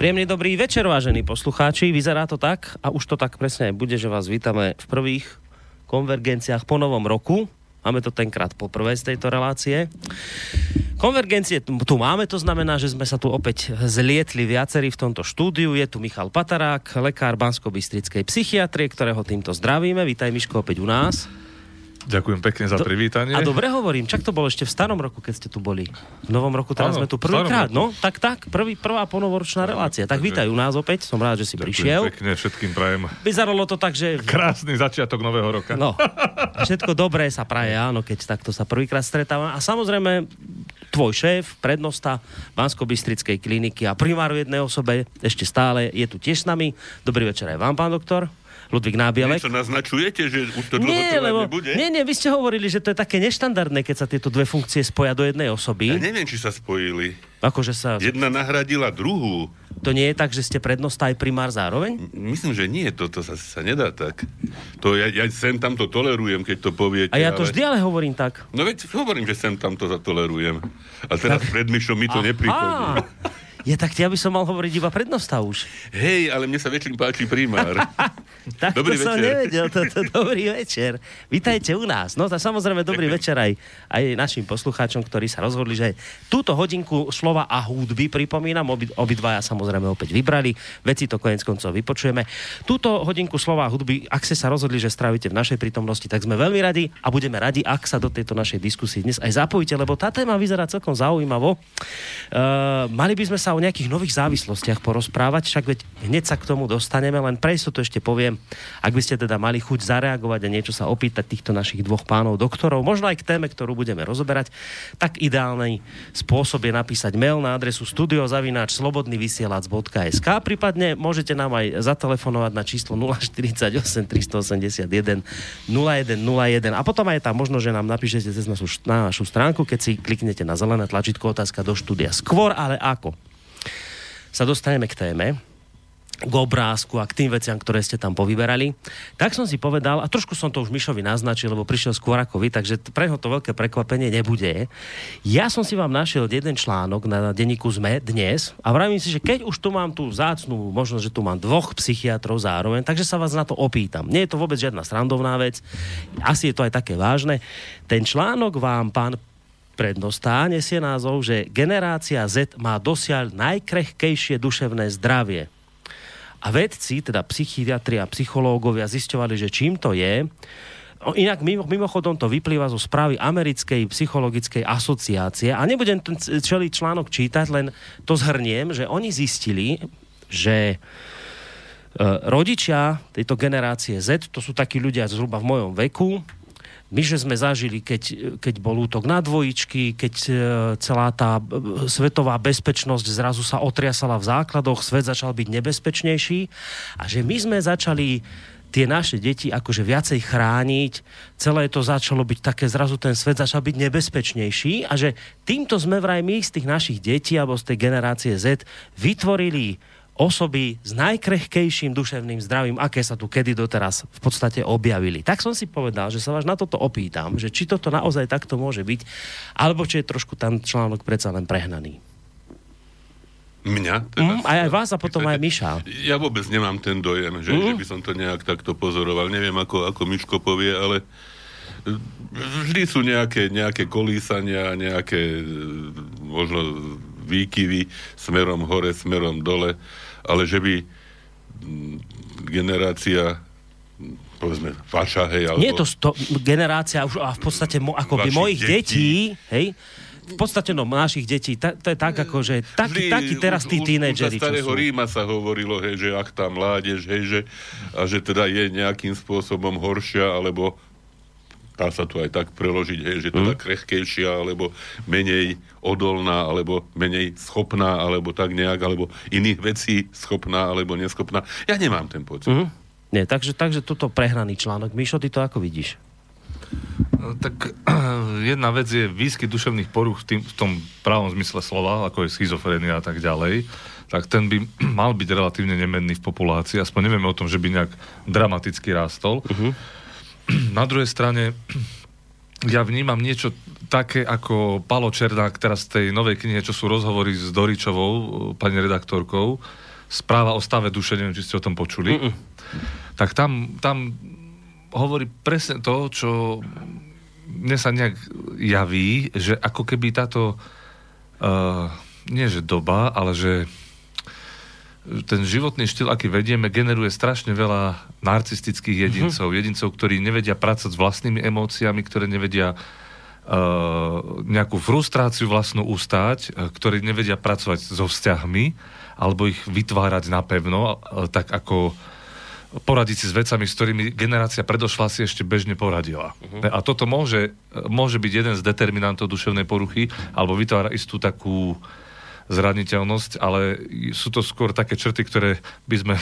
Príjemný dobrý večer, vážení poslucháči. Vyzerá to tak, a už to tak presne aj bude, že vás vítame v prvých konvergenciách po novom roku. Máme to tenkrát po prvej z tejto relácie. Konvergencie tu máme, to znamená, že sme sa tu opäť zlietli viacerí v tomto štúdiu. Je tu Michal Patarák, lekár Bansko-Bystrickej psychiatrie, ktorého týmto zdravíme. Vítaj Miško opäť u nás. Ďakujem pekne za privítanie. A dobre hovorím, čak to bolo ešte v starom roku, keď ste tu boli. V novom roku teraz ano, sme tu prvýkrát. No, tak tak, prvý, prvá ponovoročná relácia. Tak vítaj u nás opäť, som rád, že si Ďakujem prišiel. pekne, všetkým prajem. Vyzeralo to tak, že... Krásny začiatok nového roka. No, všetko dobré sa praje, áno, keď takto sa prvýkrát stretávame. A samozrejme, tvoj šéf, prednosta Bansko-Bystrickej kliniky a primár v jednej osobe ešte stále je tu tiež s nami. Dobrý večer aj vám, pán doktor. Ludvík Nábielek. Niečo naznačujete, že už to dlho nie, lebo, nebude? Nie, nie, vy ste hovorili, že to je také neštandardné, keď sa tieto dve funkcie spoja do jednej osoby. Ja neviem, či sa spojili. Akože sa... Jedna nahradila druhú. To nie je tak, že ste prednosta aj primár zároveň? Myslím, že nie, toto sa, sa nedá tak. To ja, ja sem tam to tolerujem, keď to poviete. A ja to ale... vždy ale hovorím tak. No veď hovorím, že sem tam to zatolerujem. A teraz tak... pred Myšom mi to Aha. neprichodí. Je tak, ja by som mal hovoriť iba prednosta už. Hej, ale mne sa väčším páči primár. tak Dobrý to som večer. nevedel, to, to, dobrý večer. Vítajte u nás. No tak samozrejme dobrý večer aj, aj našim poslucháčom, ktorí sa rozhodli, že túto hodinku slova a hudby pripomínam, obi, obidvaja samozrejme opäť vybrali, veci to konec koncov vypočujeme. Túto hodinku slova a hudby, ak ste sa rozhodli, že strávite v našej prítomnosti, tak sme veľmi radi a budeme radi, ak sa do tejto našej diskusie dnes aj zapojíte, lebo tá téma vyzerá celkom zaujímavo. Uh, mali by sme sa o nejakých nových závislostiach porozprávať, však veď hneď sa k tomu dostaneme, len pre istotu ešte poviem, ak by ste teda mali chuť zareagovať a niečo sa opýtať týchto našich dvoch pánov doktorov, možno aj k téme, ktorú budeme rozoberať, tak ideálny spôsob je napísať mail na adresu studiozavináč.slobodnyvysielac.sk prípadne môžete nám aj zatelefonovať na číslo 048 381 0101 a potom aj tam možno, že nám napíšete cez našu, na našu stránku, keď si kliknete na zelené tlačítko otázka do štúdia. Skôr ale ako sa dostaneme k téme, k obrázku a k tým veciam, ktoré ste tam povyberali. Tak som si povedal, a trošku som to už Mišovi naznačil, lebo prišiel skôr ako vy, takže pre ho to veľké prekvapenie nebude. Ja som si vám našiel jeden článok na denníku ZME dnes a vravím si, že keď už tu mám tú zácnú, možno, že tu mám dvoch psychiatrov zároveň, takže sa vás na to opýtam. Nie je to vôbec žiadna srandovná vec, asi je to aj také vážne. Ten článok vám pán prednostá nesie názov, že generácia Z má dosiaľ najkrehkejšie duševné zdravie. A vedci, teda psychiatri a psychológovia zisťovali, že čím to je. Inak mimo, mimochodom to vyplýva zo správy Americkej psychologickej asociácie a nebudem ten celý článok čítať, len to zhrniem, že oni zistili, že e, rodičia tejto generácie Z, to sú takí ľudia zhruba v mojom veku, my, že sme zažili, keď, keď bol útok na dvojičky, keď e, celá tá e, svetová bezpečnosť zrazu sa otriasala v základoch, svet začal byť nebezpečnejší a že my sme začali tie naše deti akože viacej chrániť, celé to začalo byť také, zrazu ten svet začal byť nebezpečnejší a že týmto sme vraj my z tých našich detí alebo z tej generácie Z vytvorili osoby s najkrehkejším duševným zdravím, aké sa tu kedy doteraz v podstate objavili. Tak som si povedal, že sa vás na toto opýtam, že či toto naozaj takto môže byť, alebo či je trošku tam článok predsa len prehnaný. Mňa? Mm, aj, aj vás a potom aj Miša. Ja vôbec nemám ten dojem, že, Mm. že by som to nejak takto pozoroval. Neviem, ako, ako Miško povie, ale vždy sú nejaké, nejaké kolísania, nejaké e, možno výkyvy smerom hore, smerom dole, ale že by generácia povedzme vaša, hej, alebo... Nie je to sto, generácia už a v podstate mo, akoby Vašich mojich detí, detí. hej, v podstate no našich detí, ta, to je tak ako, že taký, Vždy taký teraz tí tínedžeri, Už starého. Ríma sa hovorilo, hej, že ak tá mládež, hej, že, a že teda je nejakým spôsobom horšia, alebo dá sa tu aj tak preložiť, hej, že teda Mhm. krehkejšia, alebo menej odolná, alebo menej schopná, alebo tak nejak, alebo iných vecí schopná, alebo neschopná. Ja nemám ten pocit. Mhm. Nie, takže, takže toto prehnaný článok. Mišo, ty to ako vidíš? No, Tak jedna vec je výskyt duševných poruch v, tým, v tom pravom zmysle slova, ako je schizofrénia a tak ďalej, tak ten by mal byť relatívne nemenný v populácii. Aspoň nevieme o tom, že by nejak dramaticky rástol. Uh-huh. Na druhej strane ja vnímam niečo také ako Palo Černák teraz z tej novej knihe, čo sú rozhovory s Doričovou, pani redaktorkou, správa o stave duše, neviem, či ste o tom počuli, Mm-mm. tak tam, tam hovorí presne to, čo mne sa nejak javí, že ako keby táto uh, nie že doba, ale že ten životný štýl, aký vedieme, generuje strašne veľa narcistických jedincov. Mm-hmm. Jedincov, ktorí nevedia pracovať s vlastnými emóciami, ktoré nevedia uh, nejakú frustráciu vlastnú ustáť, uh, ktorí nevedia pracovať so vzťahmi, alebo ich vytvárať napevno, uh, tak ako poradiť si s vecami, s ktorými generácia predošla si ešte bežne poradila. Uh-huh. A toto môže, môže byť jeden z determinantov duševnej poruchy, alebo vytvára istú takú zraniteľnosť, ale sú to skôr také črty, ktoré by sme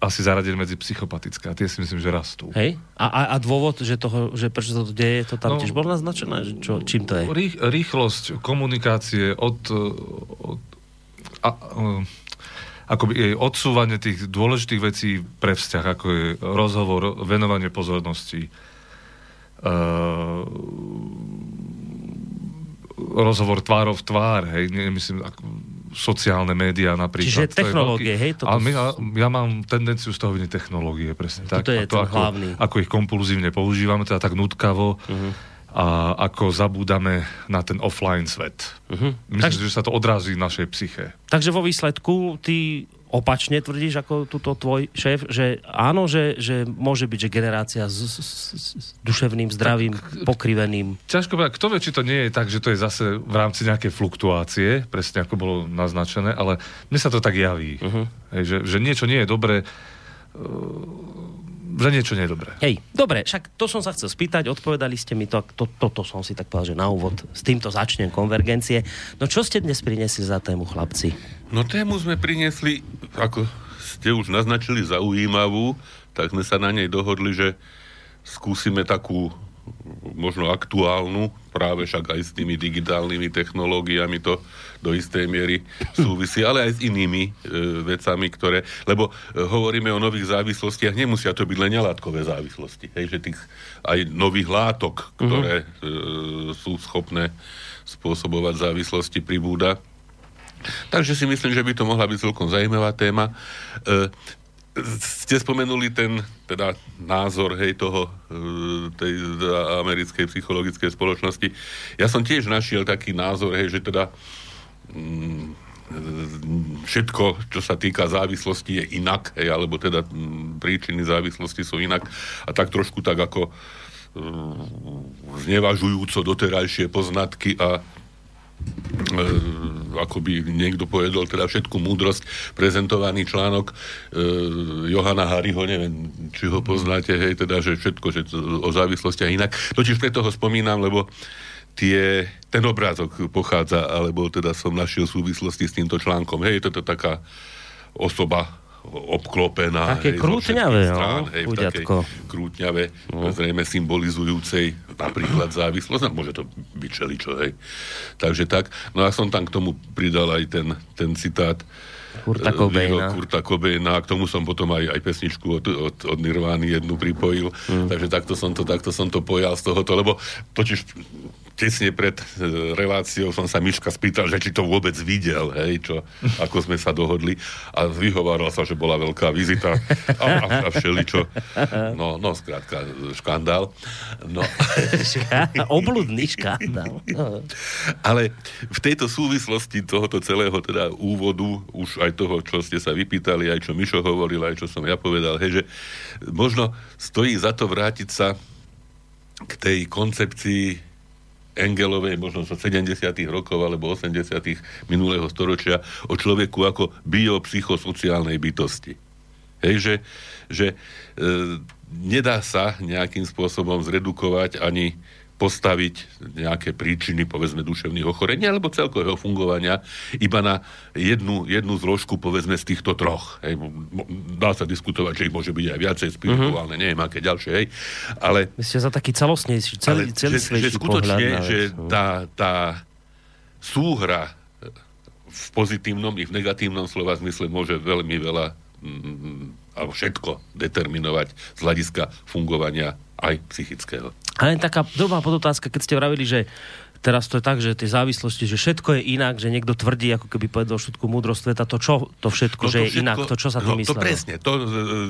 asi zaradili medzi psychopatické a tie si myslím, že rastú. Hej? A, a, a dôvod, že, toho, že prečo sa to deje, to tam no, tiež bolo naznačené? Čo, čím to je? Rých, rýchlosť komunikácie od, od a, akoby odsúvanie tých dôležitých vecí pre vzťah, ako je rozhovor, venovanie pozornosti, uh, rozhovor tvárov v tvár, hej, nemyslím, ako, sociálne médiá napríklad. Čiže technológie, hej? Toto... Ale my, ja mám tendenciu z toho vidieť technológie, presne tak. je a to, ako, hlavný. ako ich kompulzívne používame, teda tak nutkavo, uh-huh. a ako zabúdame na ten offline svet. Uh-huh. Myslím, tak... že sa to odrazí v našej psyche. Takže vo výsledku ty opačne tvrdíš ako túto tvoj šéf, že áno, že, že môže byť, že generácia s, s, s duševným zdravím tak, pokriveným. Ťažko povedať, kto vie, či to nie je tak, že to je zase v rámci nejakej fluktuácie, presne ako bolo naznačené, ale mne sa to tak javí. Uh-huh. Hej, že, že niečo nie je dobré, uh, že niečo nie je dobré. Hej, dobre, však to som sa chcel spýtať, odpovedali ste mi to, to toto som si tak povedal, že na úvod s týmto začnem konvergencie. No čo ste dnes priniesli za tému, chlapci? No tému sme priniesli, ako ste už naznačili, zaujímavú, tak sme sa na nej dohodli, že skúsime takú možno aktuálnu, práve však aj s tými digitálnymi technológiami to do istej miery súvisí, ale aj s inými e, vecami, ktoré, lebo e, hovoríme o nových závislostiach, nemusia to byť len nelátkové závislosti, hej, že tých aj nových látok, ktoré uh-huh. e, sú schopné spôsobovať závislosti pribúda. Takže si myslím, že by to mohla byť celkom zaujímavá téma. E, ste spomenuli ten teda názor hej toho e, tej americkej psychologickej spoločnosti. Ja som tiež našiel taký názor, hej, že teda mm, všetko, čo sa týka závislosti, je inak, hej, alebo teda mm, príčiny závislosti sú inak. A tak trošku tak ako mm, znevažujúco doterajšie poznatky a e, ako by niekto povedal, teda všetku múdrosť, prezentovaný článok e, Johana Hariho, neviem, či ho poznáte, hej, teda, že všetko, že o závislostiach inak. Totiž preto ho spomínam, lebo tie, ten obrázok pochádza, alebo teda som našiel súvislosti s týmto článkom. Hej, je to taká osoba obklopená. Také hej, krútňavé, no, strán, hej, v takej krútňave, no. zrejme symbolizujúcej napríklad závislosť, no môže to byť čeličo, hej. Takže tak, no a som tam k tomu pridal aj ten, ten citát Kurta Cobaina. Kurta Cobaina, k tomu som potom aj, aj pesničku od, od, od Nirvány jednu pripojil, mm. takže takto som, to, takto som to pojal z tohoto, lebo totiž tesne pred e, reláciou som sa Miška spýtal, že či to vôbec videl, hej, čo, ako sme sa dohodli a vyhováral sa, že bola veľká vizita a, a, a všeličo. No, no, skrátka, škandál. No. Obludný škandál. Ale v tejto súvislosti tohoto celého teda úvodu, už aj toho, čo ste sa vypýtali, aj čo Mišo hovoril, aj čo som ja povedal, hej, že možno stojí za to vrátiť sa k tej koncepcii Engelovej, možno zo 70. rokov alebo 80. minulého storočia o človeku ako biopsychosociálnej bytosti. Hej, že, že e, nedá sa nejakým spôsobom zredukovať ani postaviť nejaké príčiny, povedzme, duševných ochorení alebo celkového fungovania iba na jednu, jednu zložku, povedzme, z týchto troch. Hej. Dá sa diskutovať, že ich môže byť aj viacej spirituálne, mm-hmm. neviem, aké ďalšie, hej. Ale... Vy ste za taký celostnejší, celý, celý že, že skutočne, že no. tá, tá súhra v pozitívnom i v negatívnom slova zmysle môže veľmi veľa mm, alebo všetko determinovať z hľadiska fungovania aj psychického. A len taká dobrá podotázka, keď ste vravili, že teraz to je tak, že tie závislosti, že všetko je inak, že niekto tvrdí, ako keby povedal všetku múdrosť sveta, to čo to všetko, No že to je všetko- inak, to čo sa tým no, myslelo? To presne, to,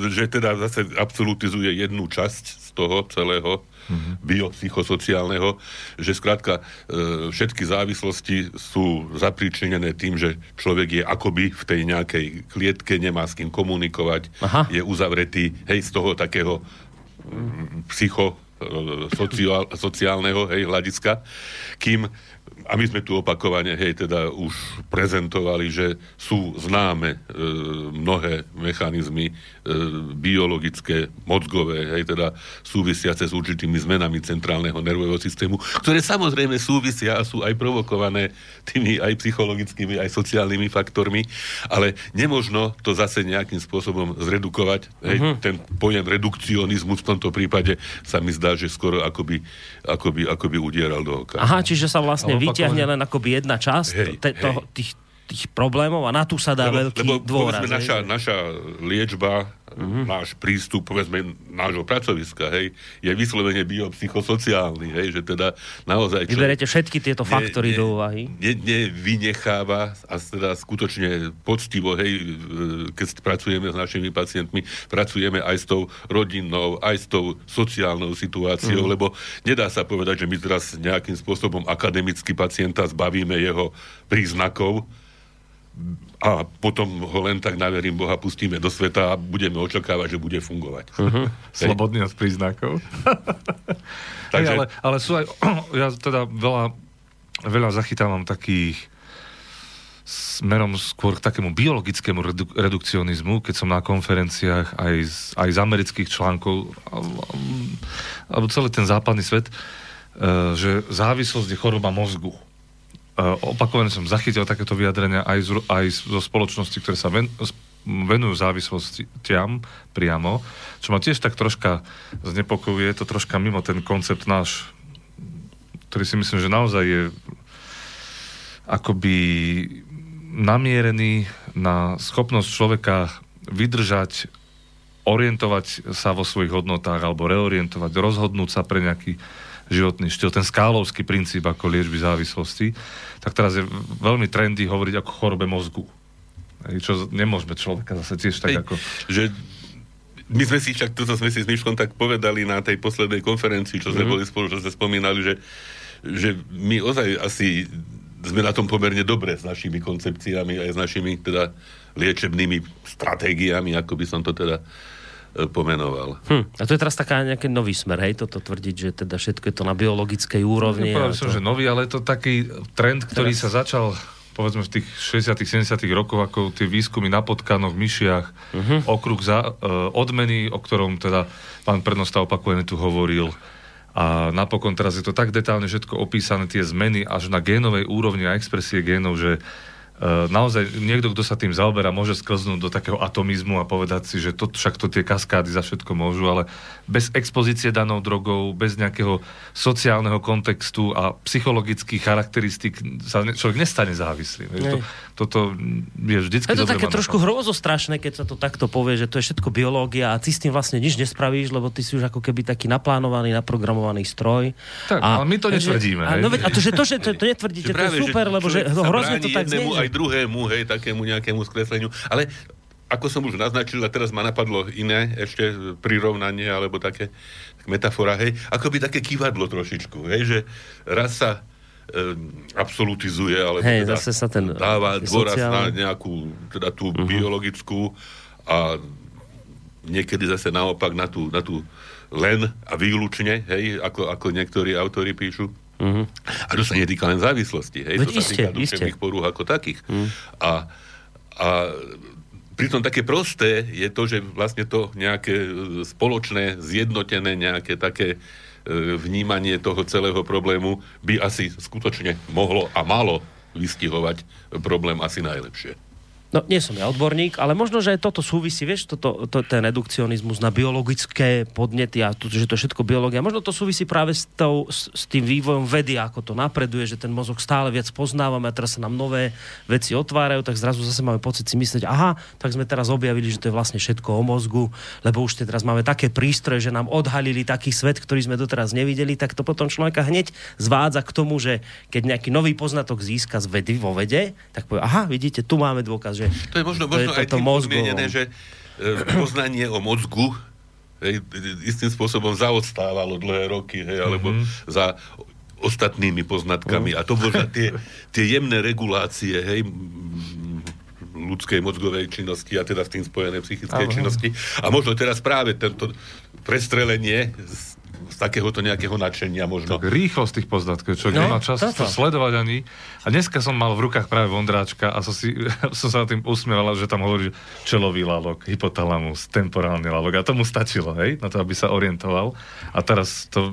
že teda zase absolutizuje jednu časť z toho celého Mhm. biopsychosociálneho, že skrátka e, všetky závislosti sú zapríčinené tým, že človek je akoby v tej nejakej klietke, nemá s kým komunikovať, Aha. je uzavretý, hej, z toho takého mm, psycho sociál, sociálneho hej, hľadiska, kým a my sme tu opakovane, hej, teda už prezentovali, že sú známe e, mnohé mechanizmy biologické, mozgové, hej, teda súvisiace s určitými zmenami centrálneho nervového systému, ktoré samozrejme súvisia a sú aj provokované tými aj psychologickými, aj sociálnymi faktormi, ale nemožno to zase nejakým spôsobom zredukovať. Hej, Mhm. Ten pojem redukcionizmus v tomto prípade sa mi zdá, že skoro akoby, akoby, akoby udieral do oka. Aha, čiže sa vlastne vyťahne len akoby jedna časť Hej, te, hej. toho, tých, tých problémov a na tú sa dá lebo, veľký lebo dôraz. povedzme, naša, naša liečba, Mhm. mm-hmm. náš prístup, povedzme, nášho pracoviska, hej, je vyslovene biopsychosociálny, hej, že teda naozaj... čo- Vyberete všetky tieto faktory do úvahy. Ne, nevynecháva a teda skutočne poctivo, hej, e, keď pracujeme s našimi pacientmi, pracujeme aj s tou rodinnou, aj s tou sociálnou situáciou, Mhm. mm. lebo nedá sa povedať, že my teraz nejakým spôsobom akademicky pacienta zbavíme jeho príznakov, a potom ho len tak na verím Boha pustíme do sveta a budeme očakávať, že bude fungovať. Uh-huh. Slobodný od príznakov. Takže- Takže... ale, ale sú aj, ja teda veľa, veľa zachytávam takých smerom skôr k takému biologickému redu- redukcionizmu, keď som na konferenciách aj z, aj z amerických článkov, alebo, celý ten západný svet, eh, že závislosť je choroba mozgu. Eh, Opakovane som zachytil takéto vyjadrenia aj, z, aj zo spoločnosti, ktoré sa ven, venujú závislostiam priamo, čo ma tiež tak troška znepokojuje, je to troška mimo ten koncept náš, ktorý si myslím, že naozaj je akoby namierený na schopnosť človeka vydržať, orientovať sa vo svojich hodnotách alebo reorientovať, rozhodnúť sa pre nejaký životný štýl, ten skálovský princíp ako liečby závislosti, tak teraz je veľmi trendy hovoriť ako chorobe mozgu. Čo nemôžeme človeka zase tiež tak Hej, ako... Že my sme si však, toto sme si s Myškom tak povedali na tej poslednej konferencii, čo sme Mhm. boli spolu, čo sme spomínali, že, že my ozaj asi sme na tom pomerne dobre s našimi koncepciami aj s našimi teda liečebnými stratégiami, ako by som to teda pomenoval. Hm. A to je teraz taká nejaký nový smer, hej, toto tvrdiť, že teda všetko je to na biologickej úrovni. Nepovedal som, to... že nový, ale je to taký trend, ktorý sa začal povedzme v tých 60 70 rokoch, ako tie výskumy na potkanoch, myšiach, uh-huh. okruh za, uh, odmeny, o ktorom teda pán prednosta opakovane tu hovoril. A napokon teraz je to tak detálne všetko opísané, tie zmeny až na génovej úrovni a expresie génov, že naozaj niekto, kto sa tým zaoberá, môže sklznúť do takého atomizmu a povedať si, že to, však to tie kaskády za všetko môžu, ale bez expozície danou drogou, bez nejakého sociálneho kontextu a psychologických charakteristík sa ne, človek nestane závislý. To, toto je vždycky Je to také trošku hrozostrašné, keď sa to takto povie, že to je všetko biológia a ty s tým vlastne nič nespravíš, lebo ty si už ako keby taký naplánovaný, naprogramovaný stroj. Tak, ale my to netvrdíme, A, no, veď, a to, že to, že to, to netvrdíte, to je super, lebo že hrozne to tak znie. Aj druhému, hej, takému nejakému skresleniu. Ale ako som už naznačil, a teraz ma napadlo iné ešte prirovnanie, alebo také metafora, hej, ako by také kývadlo trošičku, hej, že raz sa um, absolutizuje, alebo Hej, teda zase sa ten, dáva dôraz sociálny. na nejakú, teda tú uh-huh. biologickú a niekedy zase naopak na tú, na tú len a výlučne, hej, ako, ako niektorí autori píšu. Mhm. A to sa netýka len závislosti, hej, Veď to sa iste, týka iste. duševných porúch ako takých. A, a pritom také prosté je to, že vlastne to nejaké e, spoločné, zjednotené, nejaké také e, vnímanie toho celého problému by asi skutočne mohlo a malo vystihovať problém asi najlepšie. No, nie som ja odborník, ale možno, že toto súvisí, vieš, toto, to, ten redukcionizmus na biologické podnety a to, že to je všetko biológia. Možno to súvisí práve s, tou, s, s tým vývojom vedy, ako to napreduje, že ten mozog stále viac poznávame a teraz sa nám nové veci otvárajú, tak zrazu zase máme pocit si myslieť, aha, tak sme teraz objavili, že to je vlastne všetko o mozgu, lebo už teraz máme také prístroje, že nám odhalili taký svet, ktorý sme doteraz nevideli, tak to potom človeka hneď zvádza k tomu, že keď nejaký nový poznatok získa z vedy vo vede, tak povie, aha, vidíte, tu máme dôkaz, že to je možno, možno je aj tým podmienené, že e, poznanie o mozgu hej, istým spôsobom zaostávalo dlhé roky, hej, alebo mm-hmm. za ostatnými poznatkami. A to bolo tie, tie jemné regulácie, hej, ľudskej mozgovej činnosti a teda s tým spojené psychické Aha. činnosti. A možno teraz práve tento prestrelenie z z takéhoto nejakého nadšenia možno. Tak rýchlosť tých poznatkov, čo no, nemá čas to sledovať ani. A dneska som mal v rukách práve Vondráčka a som, si, som sa tým usmieval, že tam hovorí čelový lalok, hypotalamus, temporálny lalok a tomu stačilo, hej, na to, aby sa orientoval. A teraz to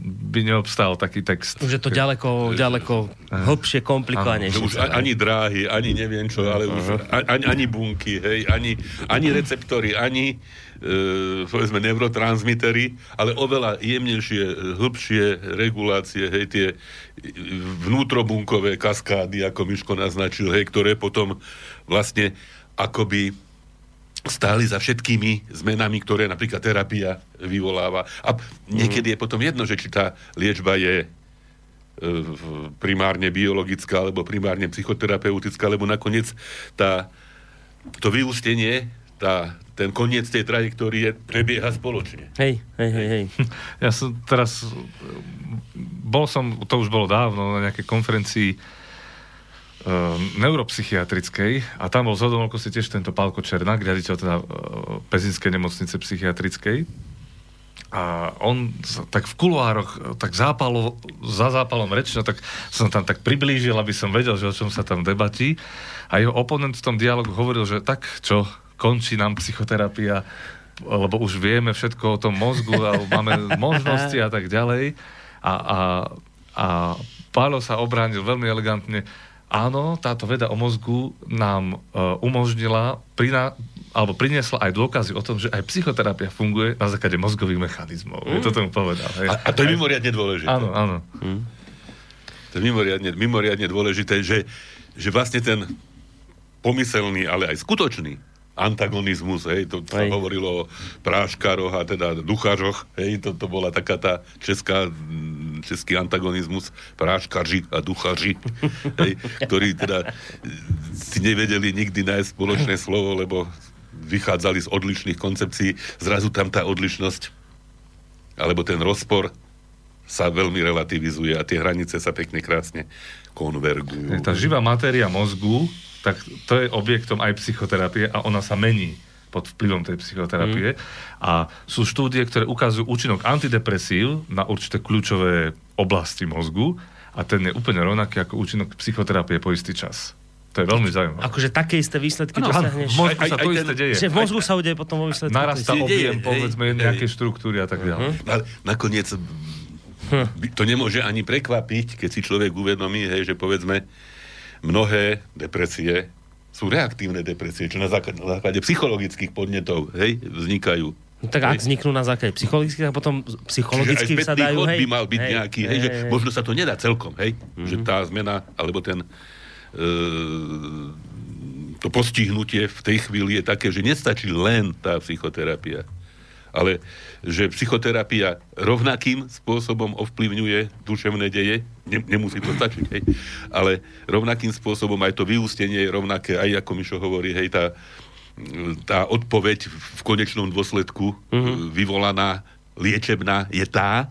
by neobstál taký text. Už je to ďaleko, ďaleko hlbšie, komplikovanejšie. Už ani dráhy, ani neviem čo, ale už ani, ani bunky, hej, ani, ani receptory, ani e, povedzme neurotransmitery, ale oveľa jemnejšie, hĺbšie regulácie, hej, tie vnútrobunkové kaskády, ako Miško naznačil, hej, ktoré potom vlastne akoby stáli za všetkými zmenami, ktoré napríklad terapia vyvoláva. A niekedy je potom jedno, že či tá liečba je e, primárne biologická alebo primárne psychoterapeutická, lebo nakoniec tá, to vyústenie tá, ten koniec tej trajektórie prebieha spoločne. Hej, hej, hej, hej. Ja som teraz, bol som, to už bolo dávno, na nejakej konferencii uh, neuropsychiatrickej a tam bol zhodom si tiež tento Pálko Černák, riaditeľ teda uh, Pezinskej nemocnice psychiatrickej. A on tak v kuloároch, tak zápalo, za zápalom rečno, tak som tam tak priblížil, aby som vedel, že o čom sa tam debatí. A jeho oponent v tom dialogu hovoril, že tak čo, končí nám psychoterapia, lebo už vieme všetko o tom mozgu a máme možnosti a tak ďalej. A, a, a Pálo sa obránil veľmi elegantne. Áno, táto veda o mozgu nám uh, umožnila, prina, alebo priniesla aj dôkazy o tom, že aj psychoterapia funguje na základe mozgových mechanizmov. Mm. Je to tomu povedal. Hej. A, a to je mimoriadne dôležité. Áno, áno. Mm. To je mimoriadne, mimoriadne dôležité, že, že vlastne ten pomyselný, ale aj skutočný antagonizmus, hej, to sa hovorilo o práškaroch a teda duchařoch, hej, to, to bola taká tá česká, český antagonizmus, práškaři a duchaři, hej, ktorí teda si nevedeli nikdy nájsť spoločné slovo, lebo vychádzali z odlišných koncepcií, zrazu tam tá odlišnosť alebo ten rozpor sa veľmi relativizuje a tie hranice sa pekne krásne konvergujú. Tá živá matéria mozgu tak to je objektom aj psychoterapie a ona sa mení pod vplyvom tej psychoterapie. Mm. A sú štúdie, ktoré ukazujú účinok antidepresív na určité kľúčové oblasti mozgu a ten je úplne rovnaký ako účinok psychoterapie po istý čas. To je veľmi zaujímavé. Akože také isté výsledky dosiahneš. V mozgu sa aj, to isté deje. Že v mozgu sa udeje potom vo výsledku. Narastá objem, povedzme, nejaké štruktúry a tak ďalej. Uh-huh. Ale nakoniec hm. to nemôže ani prekvapiť, keď si človek uvedomí, hej, že povedzme, mnohé depresie sú reaktívne depresie, čo na základe, psychologických podnetov hej, vznikajú. No tak ak vzniknú na základe psychologických, a potom psychologicky sa dajú, hej, by mal byť hej, nejaký, hej, hej, že hej. možno sa to nedá celkom, hej, mm-hmm. že tá zmena, alebo ten e, to postihnutie v tej chvíli je také, že nestačí len tá psychoterapia ale že psychoterapia rovnakým spôsobom ovplyvňuje duševné deje, ne, nemusí to stačiť, hej, ale rovnakým spôsobom aj to vyústenie je rovnaké, aj ako Mišo hovorí, hej, tá, tá odpoveď v konečnom dôsledku mm-hmm. vyvolaná, liečebná je tá,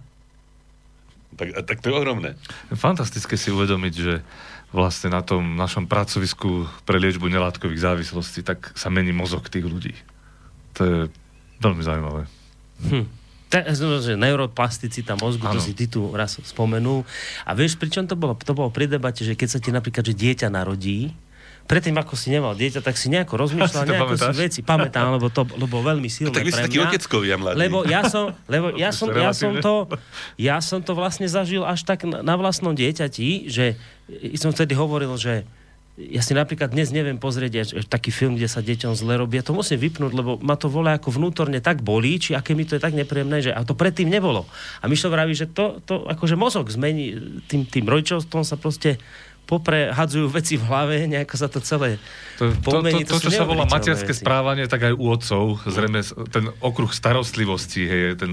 tak, tak to je ohromné. Fantastické si uvedomiť, že vlastne na tom našom pracovisku pre liečbu nelátkových závislostí tak sa mení mozog tých ľudí. To je Veľmi zaujímavé. Hm. že neuroplasticita mozgu, ano. to si ty tu raz spomenul. A vieš, pri čom to bolo? To bolo pri debate, že keď sa ti napríklad, že dieťa narodí, predtým, ako si nemal dieťa, tak si nejako rozmýšľal, si nejako si veci pamätám, lebo to bolo veľmi silné no, tak vy pre taký oteckovia mladí. Lebo ja som, lebo ja som, ja som, to, ja som to vlastne zažil až tak na vlastnom dieťati, že som vtedy hovoril, že ja si napríklad dnes neviem pozrieť taký film, kde sa deťom zle robí. Ja to musím vypnúť, lebo ma to volá ako vnútorne tak bolí, či aké mi to je tak nepríjemné, že a to predtým nebolo. A Mišo vraví, že to, to akože mozog zmení tým, tým rodičovstvom sa proste poprehadzujú veci v hlave, nejako sa to celé to, pomení. To, to, to, to čo sa volá materské veci. správanie, tak aj u otcov, zrejme ten okruh starostlivosti, hej, ten,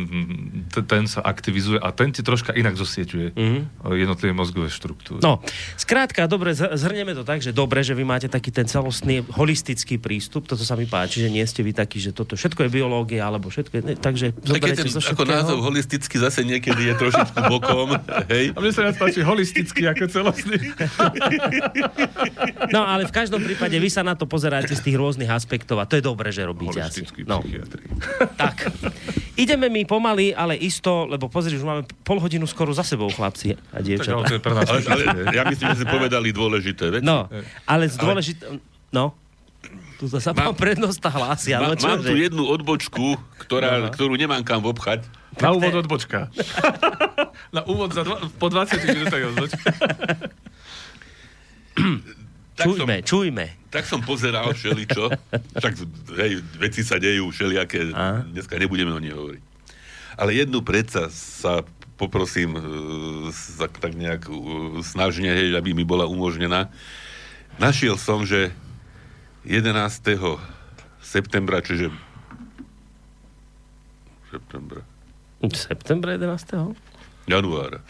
ten, ten sa aktivizuje a ten ti troška inak zosieťuje mm-hmm. jednotlivé mozgové štruktúry. No, skrátka, dobre, zhrnieme to tak, že dobre, že vy máte taký ten celostný holistický prístup, toto sa mi páči, že nie ste vy takí, že toto všetko je biológia, alebo všetko je, ne, takže Tak je zoberiete ten, ako názov holisticky zase niekedy je trošičku bokom, hej. A mne sa viac páči holisticky ako celostný. No, ale v každom prípade vy sa na to pozeráte z tých rôznych aspektov a to je dobré, že robíte asi. No, psychiatri. tak. Ideme mi pomaly, ale isto, lebo pozri, už máme pol hodinu skoro za sebou, chlapci a Tak ale dievčatá. to je pre nás Ale, ale ja myslím, že si povedali dôležité veci. No, ale z dôležité... No, tu sa Mám- mám prednosta hlási, Ma, ale čo, mám tu že... jednu odbočku, ktorá, ktorú nemám kam obchať. Na úvod odbočka. Na úvod za dva, po 20 minútach odbočka. Tak som, Čujme, čujme. tak som pozeral všeličo. Však hej, veci sa dejú všelijaké. A? Dneska nebudeme o nej hovoriť. Ale jednu predsa sa poprosím e, sa, tak nejak e, snažne, hej, aby mi bola umožnená. Našiel som, že 11. septembra, čiže septembra, Septembra 11. januára.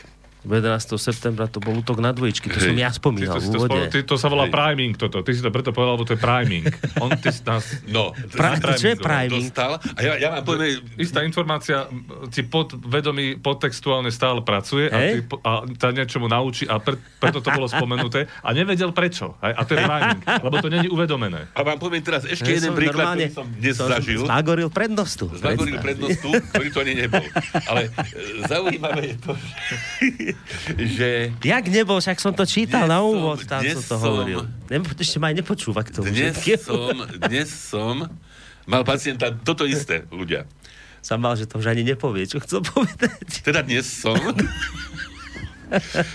11. septembra to bol útok na dvojičky, to Hej. som ja Ty spomínal to, v to, úvode. ty, to sa volá Hej. priming toto. Ty si to preto povedal, lebo to je priming. On ty si nás... No, Pra, čo je to priming? dostal. A ja, ja vám poviem, Istá informácia ti pod vedomí podtextuálne stále pracuje a, ty, a ťa niečomu naučí a pre, preto to bolo spomenuté a nevedel prečo. Hej? A to je priming, lebo to není uvedomené. a vám poviem teraz ešte Ja jeden som príklad, normálne- ktorý som dnes som zažil. Zagoril prednostu. Zagoril prednostu, ktorý to ani nebol. Ale e, zaujímavé je to, že Jak nebol, však som to čítal na úvod, tam som to hovoril. Nepo, ešte ma aj nepočúva k tomu. dnes všetkému. som, dnes som mal pacienta, toto isté, ľudia. Som mal, že to už ani nepovie, čo chcel povedať. Teda dnes som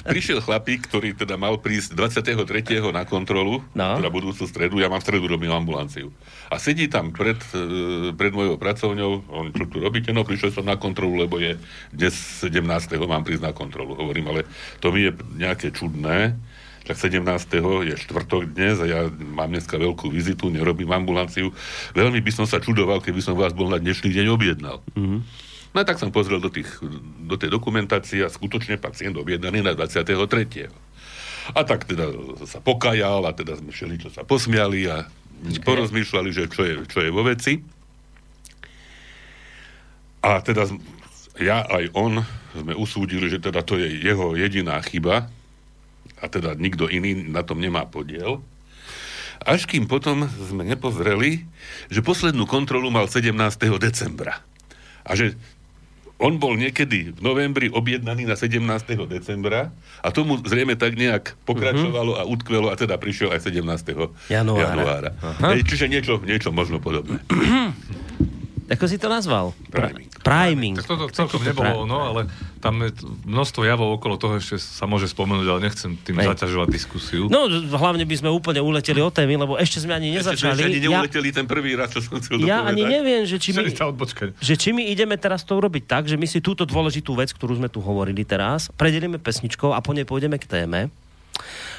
prišiel chlapík, ktorý teda mal prísť 23. na kontrolu, No. teda budúcu stredu, ja mám v stredu robím ambulanciu. A sedí tam pred, e, pred mojou pracovňou, on, čo tu robíte? No, prišiel som na kontrolu, lebo je dnes 17. mám prísť na kontrolu. Hovorím, ale to mi je nejaké čudné, tak 17. je štvrtok dnes a ja mám dneska veľkú vizitu, nerobím ambulanciu. Veľmi by som sa čudoval, keby som vás bol na dnešný deň objednal. No a tak som pozrel do, tých, do tej dokumentácie a skutočne pacient objednaný na 23. A tak teda sa pokajal a teda sme všeli, čo sa posmiali a porozmýšľali, že čo je, čo je vo veci. A teda ja aj on sme usúdili, že teda to je jeho jediná chyba a teda nikto iný na tom nemá podiel. Až kým potom sme nepozreli, že poslednú kontrolu mal 17. decembra. A že on bol niekedy v novembri objednaný na 17. decembra a tomu zrejme tak nejak pokračovalo a utkvelo a teda prišiel aj 17. Januára. januára. Aha. Hej, čiže niečo, niečo možno podobné. Ako si to nazval? Priming. Priming. Tak toto celkom nebolo pra- ono, ale tam je množstvo javov okolo toho ešte sa môže spomenúť, ale nechcem tým Hej. zaťažovať diskusiu. No, hlavne by sme úplne uleteli od témy, lebo ešte sme ani Ešte sme nezačali. ešte ani ja, neuleteli ten prvý raz, čo som chcel ja dopovedať. ani neviem, že či my, že či my ideme teraz to urobiť tak, že my si túto dôležitú vec, ktorú sme tu hovorili teraz, predelíme pesničkou a po nej pôjdeme k téme.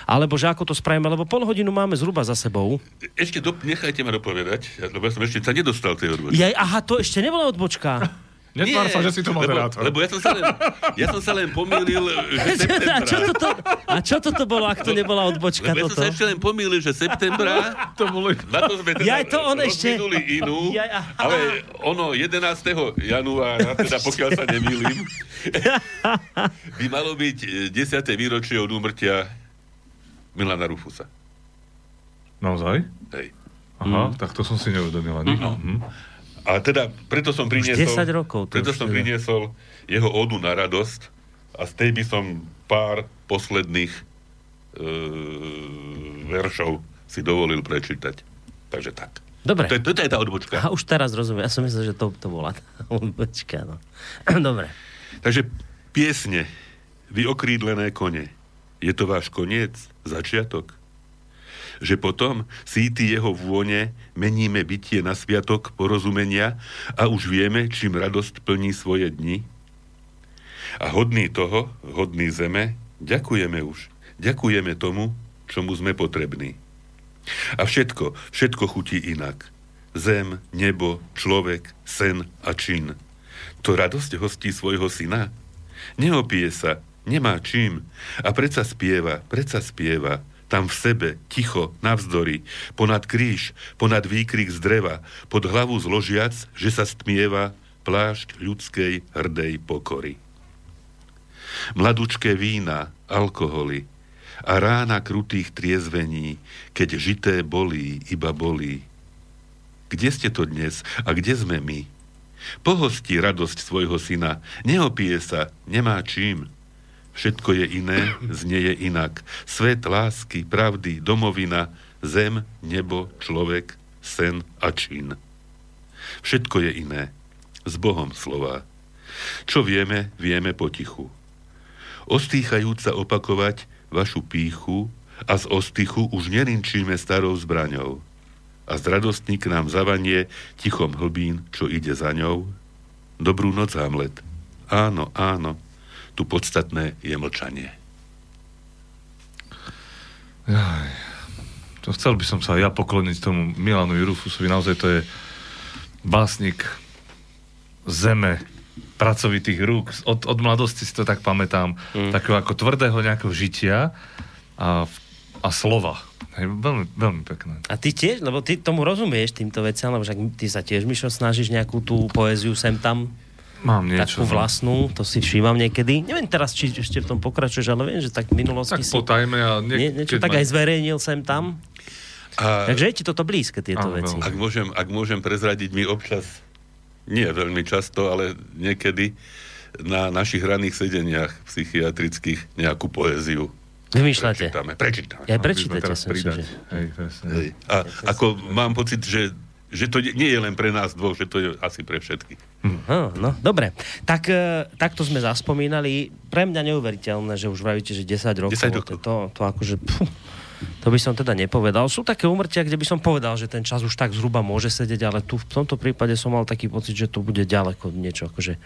Alebo že ako to spravíme, lebo pol hodinu máme zhruba za sebou. Ešte do, nechajte ma dopovedať, lebo ja som ešte sa nedostal tej odbočky. Ja, aha, to ešte nebola odbočka. Netvár sa, že si to lebo, moderátor. lebo ja som sa len, ja som sa len pomýlil, že a, septembra. čo toto, a čo toto bolo, ak to nebola odbočka? Lebo ja som Toto? sa ešte len pomýlil, že septembra, To bolo... na to sme teda Jaj, to on ešte- inú, aha. ale ono 11. januára, teda pokiaľ sa nemýlim, by malo byť e, 10. výročie od úmrtia Milana Rufusa. Naozaj? Hej. Aha, tak to som si neuvedomil ani. No. Mhm. A teda preto som priniesol... 10 rokov to Preto už som teda. priniesol jeho ódu na radosť a z tej by som pár posledných e, veršov si dovolil prečítať. Takže tak. Dobre. To je, to je tá odbočka. Aha, už teraz rozumiem. Ja som myslel, že to, to bola tá odbočka. No. Dobre. Takže piesne, vy okrídlené kone, je to váš koniec, začiatok? že potom síty jeho vône meníme bytie na sviatok porozumenia a už vieme, čím radosť plní svoje dni? A hodný toho, hodný zeme, ďakujeme už. Ďakujeme tomu, čomu sme potrební. A všetko, všetko chutí inak. Zem, nebo, človek, sen a čin. To radosť hostí svojho syna? Neopije sa, nemá čím. A predsa spieva, predsa spieva, tam v sebe, ticho, navzdory, ponad kríž, ponad výkrik z dreva, pod hlavu zložiac, že sa stmieva plášť ľudskej hrdej pokory. Mladučké vína, alkoholy a rána krutých triezvení, keď žité bolí, iba bolí. Kde ste to dnes a kde sme my? Pohostí radosť svojho syna, neopije sa, nemá čím. Všetko je iné, znie je inak. Svet lásky, pravdy, domovina, zem, nebo, človek, sen a čin. Všetko je iné. S Bohom slova. Čo vieme, vieme potichu. Ostýchajúc opakovať vašu píchu a z ostychu už nerinčíme starou zbraňou. A zradostník nám zavanie tichom hlbín, čo ide za ňou. Dobrú noc, Hamlet. Áno, áno, tu podstatné je mlčanie. Aj, to chcel by som sa ja pokloniť tomu Milanu Jurufusovi. Naozaj to je básnik zeme, pracovitých rúk. Od, od mladosti si to tak pamätám. Mm. Takého ako tvrdého nejakého žitia a, a slova. Hej, veľmi, veľmi pekné. A ty tiež, lebo ty tomu rozumieš týmto veciam, lebo však ty sa tiež, Mišo, snažíš nejakú tú poéziu sem tam Mám niečo. Takú no. vlastnú, to si všímam niekedy. Neviem teraz, či ešte v tom pokračuješ, ale viem, že tak v minulosti tak si... potajme a nie, niečo tak ma... aj zverejnil sem tam. A... Takže je ti toto blízke, tieto a, veci. Ak môžem, ak môžem prezradiť, mi občas, nie veľmi často, ale niekedy na našich raných sedeniach psychiatrických nejakú poéziu Vymýšľate. Prečítame, prečítame. Ja prečítate, som že... Hej, Hej. A ako mám pocit, že že to nie je len pre nás dvoch, že to je asi pre všetkých. No, no, dobre. Tak, e, takto sme zaspomínali. Pre mňa neuveriteľné, že už vravíte, že 10 rokov. 10 rokov. To, to akože... Pfuh, to by som teda nepovedal. Sú také umrtia, kde by som povedal, že ten čas už tak zhruba môže sedieť, ale tu v tomto prípade som mal taký pocit, že to bude ďaleko niečo, akože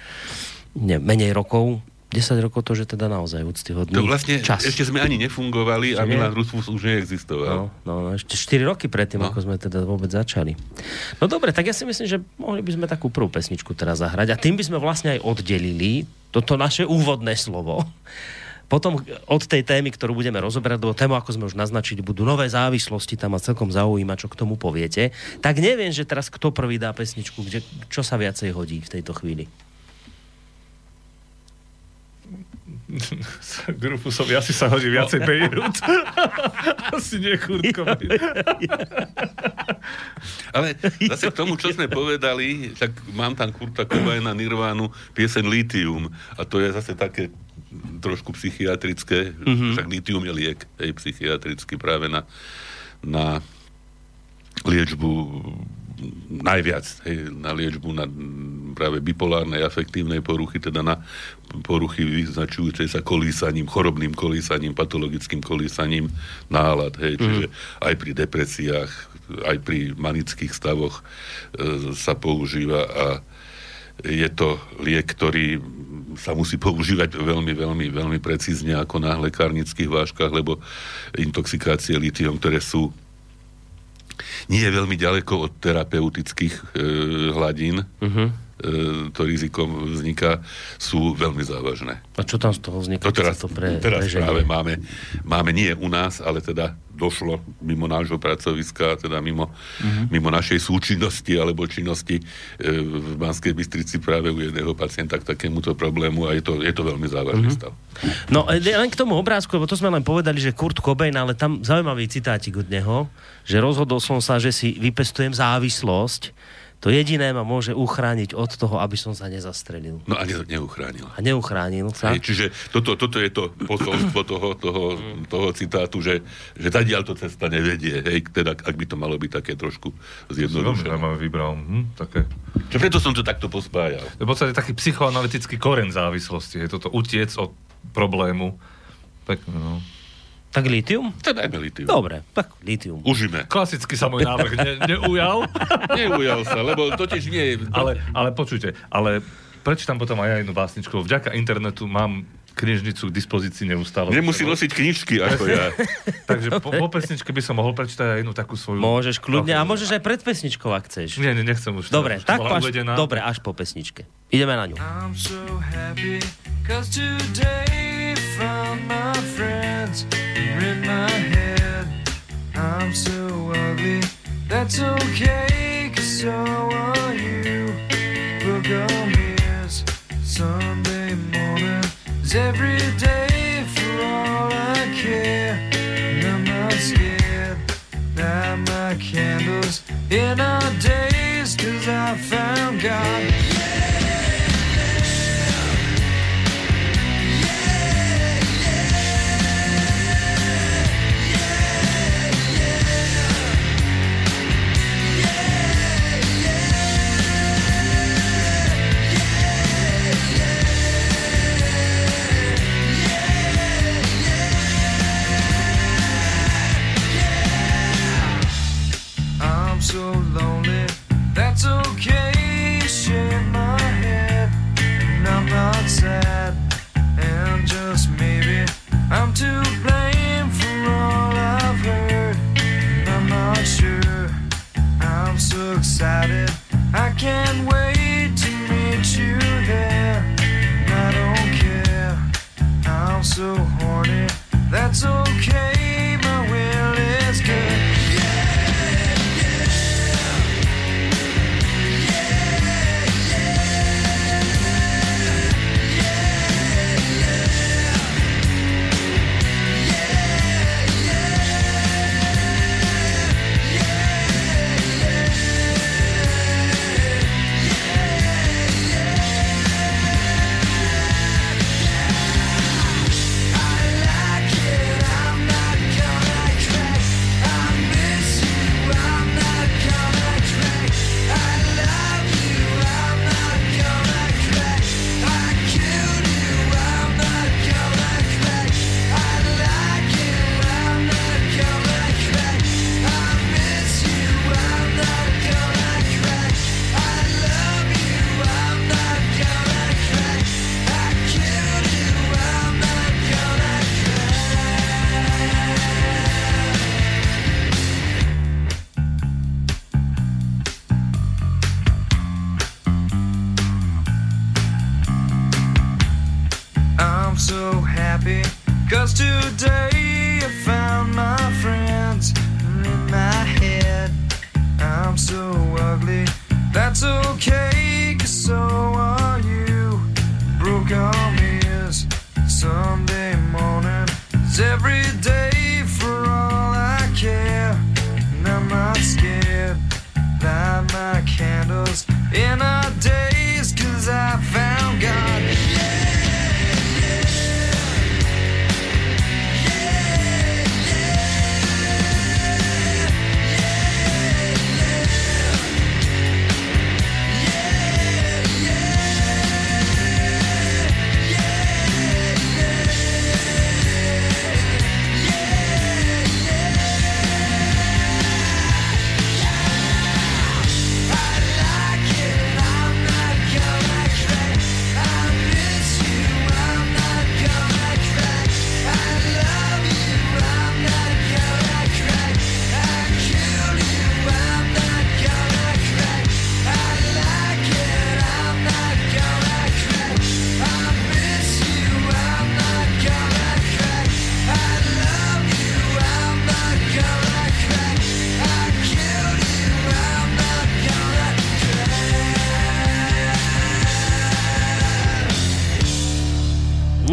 ne, menej rokov. 10 rokov to, že teda naozaj úctyhodný To vlastne čas. ešte sme ani nefungovali a Milan Rusfus už neexistoval. No, no, no, ešte 4 roky predtým, no. ako sme teda vôbec začali. No dobre, tak ja si myslím, že mohli by sme takú prvú pesničku teraz zahrať a tým by sme vlastne aj oddelili toto naše úvodné slovo. Potom od tej témy, ktorú budeme rozoberať, lebo tému, ako sme už naznačili, budú nové závislosti, tam ma celkom zaujíma, čo k tomu poviete. Tak neviem, že teraz kto prvý dá pesničku, kde, čo sa viacej hodí v tejto chvíli. Grufusovi asi sa hodí viacej Beirut. asi nie Kurtkovi. Ale zase k tomu, čo sme povedali, tak mám tam Kurta Cobaina Nirvánu piesen Litium. A to je zase také trošku psychiatrické. Mm-hmm. Však litium je liek, hej, psychiatricky práve na, na liečbu najviac hej, na liečbu na práve bipolárnej afektívnej poruchy, teda na poruchy vyznačujúce sa kolísaním, chorobným kolísaním, patologickým kolísaním nálad. Hej, mm. Čiže aj pri depresiách, aj pri manických stavoch e, sa používa a je to liek, ktorý sa musí používať veľmi, veľmi, veľmi precízne ako na lekárnických váškach, lebo intoxikácie litium, ktoré sú nie je veľmi ďaleko od terapeutických e, hladín, uh-huh. E, to riziko vzniká, sú veľmi závažné. A čo tam z toho vzniká? To teraz, to pre, teraz práve máme, máme nie u nás, ale teda došlo mimo nášho pracoviska, teda mimo, uh-huh. mimo našej súčinnosti alebo činnosti e, v Banskej Bystrici práve u jedného pacienta k takémuto problému a je to, je to veľmi závažný uh-huh. stav. No e, len k tomu obrázku, lebo to sme len povedali, že Kurt Cobain, ale tam zaujímavý citátik od neho, že rozhodol som sa, že si vypestujem závislosť, to jediné ma môže uchrániť od toho, aby som sa nezastrelil. No a ne, neuchránil. A neuchránil sa. Hej, čiže toto, toto je to posolstvo toho, toho, toho citátu, že, že tadiaľ to cesta nevedie. Hej, teda, ak by to malo byť také trošku zjednodušené. Veľmi vybral. Hm, také. Čo preto som to takto pospájal. V podstate taký psychoanalytický koren závislosti. Je toto utiec od problému. Pekne, no. Tak litium? Tak dajme litium. Dobre, tak litium. Užíme. Klasicky sa môj návrh ne, neujal, Neujal sa, lebo totiž nie je... ale, ale počujte, ale prečítam potom aj ja jednu básničku. Vďaka internetu mám knižnicu k dispozícii neustále. Nemusí nosiť knižky ako ja. Takže po, po pesničke by som mohol prečítať aj jednu takú svoju... Môžeš kľudne, a môžeš aj pred pesničkou, ak chceš. Nie, nie, nechcem už. Dobre, tak až, uvedená. dobre, až po pesničke. Ideme na ňu. I'm so happy cause today found my friends are in my head. I'm so ugly, that's okay, cause so are you. Book on ears, Sunday morning is every day for all I care. And I'm not scared, light my candles in our days, cause I found God.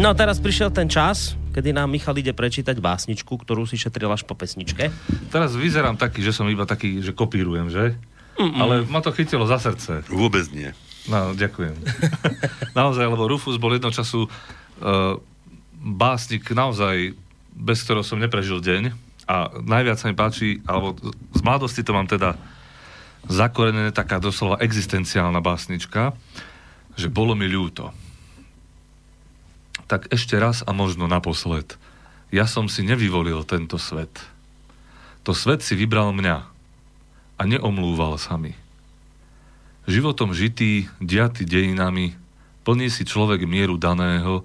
No teraz prišiel ten čas, kedy nám Michal ide prečítať básničku, ktorú si šetril až po pesničke. Teraz vyzerám taký, že som iba taký, že kopírujem, že? Mm-mm. Ale ma to chytilo za srdce. Vôbec nie. No, ďakujem. naozaj, lebo Rufus bol jedno času uh, básnik naozaj, bez ktorého som neprežil deň. A najviac sa mi páči, alebo z mladosti to mám teda zakorenené taká doslova existenciálna básnička, že bolo mi ľúto. Tak ešte raz a možno naposled. Ja som si nevyvolil tento svet. To svet si vybral mňa a neomlúval sa mi. Životom žitý, diaty dejinami, plní si človek mieru daného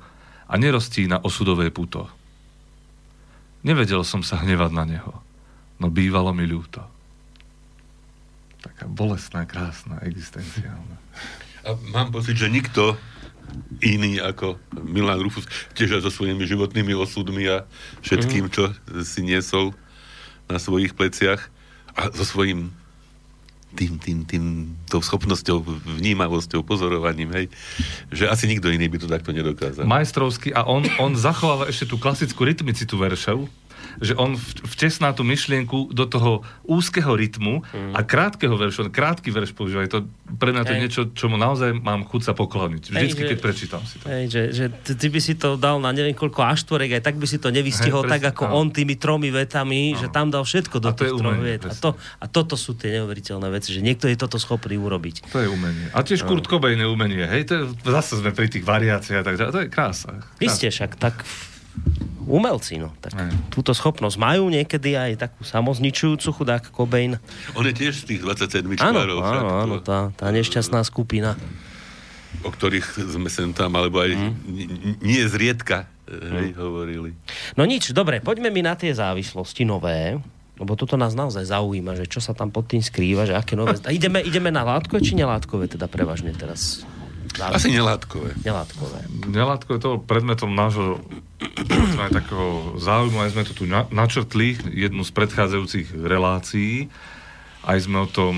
a nerostí na osudové puto. Nevedel som sa hnevať na neho, no bývalo mi ľúto. Taká bolestná, krásna, existenciálna. A mám pocit, že nikto iný ako Milan Rufus, tiež aj so svojimi životnými osudmi a všetkým, čo si niesol na svojich pleciach a so svojím tým, tým, tým, tou schopnosťou, vnímavosťou, pozorovaním, hej, že asi nikto iný by to takto nedokázal. majstrovský a on, on zachováva ešte tú klasickú rytmicitu veršov, že on vtesná tú myšlienku do toho úzkeho rytmu a krátkeho veršu, on krátky verš používa. Je to pre mňa to je Hej. niečo, čomu naozaj mám chuť sa pokloniť. Vždycky, Hej, že- keď prečítam si to. Hej, že, že ty, by si to dal na neviem koľko aštvorek, aj tak by si to nevystihol Hej, tak ako áno. on tými tromi vetami, že tam dal všetko do tých troch vet. A, to, a toto sú tie neuveriteľné veci, že niekto je toto schopný urobiť. To je umenie. A tiež Kurt Cobain je umenie. Hej, to je, zase sme pri tých variáciách a tak ďalej. To je krása. krása. Isté však, tak umelci, no. Tak túto schopnosť majú niekedy aj takú samozničujúcu chudák Cobain. On je tiež z tých 27 Áno, čkárov, však, áno, áno, to- tá, tá nešťastná skupina. o ktorých sme sem tam, alebo aj n- nie zriedka hej, hovorili. No nič, dobre, poďme mi na tie závislosti nové, lebo toto nás naozaj zaujíma, že čo sa tam pod tým skrýva, že aké nové... A ideme, ideme na látkové či nelátkové teda prevažne teraz? Asi nelátkové. Nelátkové. Nelátko je to predmetom nášho aj takého záujmu, aj sme to tu na, načrtli, jednu z predchádzajúcich relácií, aj sme o tom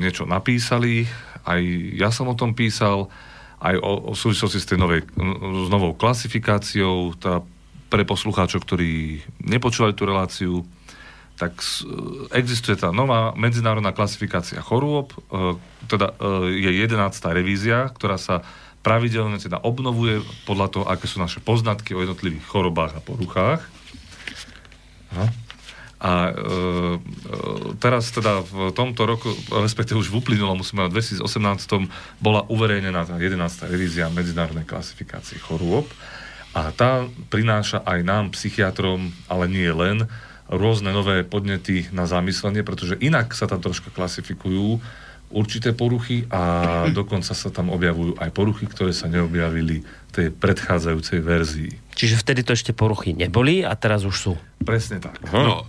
niečo napísali, aj ja som o tom písal, aj o, o súvislosti s, tej novej, s novou klasifikáciou, tá pre poslucháčov, ktorí nepočúvali tú reláciu, tak s- existuje tá nová medzinárodná klasifikácia chorôb, e, teda e, je 11. revízia, ktorá sa pravidelne teda obnovuje podľa toho, aké sú naše poznatky o jednotlivých chorobách a poruchách. Aha. A e, e, teraz teda v tomto roku, respektíve už v uplynulom, musíme v 2018 bola uverejnená tá 11. revízia medzinárodnej klasifikácie chorôb a tá prináša aj nám, psychiatrom, ale nie len, rôzne nové podnety na zamyslenie, pretože inak sa tam troška klasifikujú určité poruchy a dokonca sa tam objavujú aj poruchy, ktoré sa neobjavili v tej predchádzajúcej verzii. Čiže vtedy to ešte poruchy neboli a teraz už sú. Presne tak. No,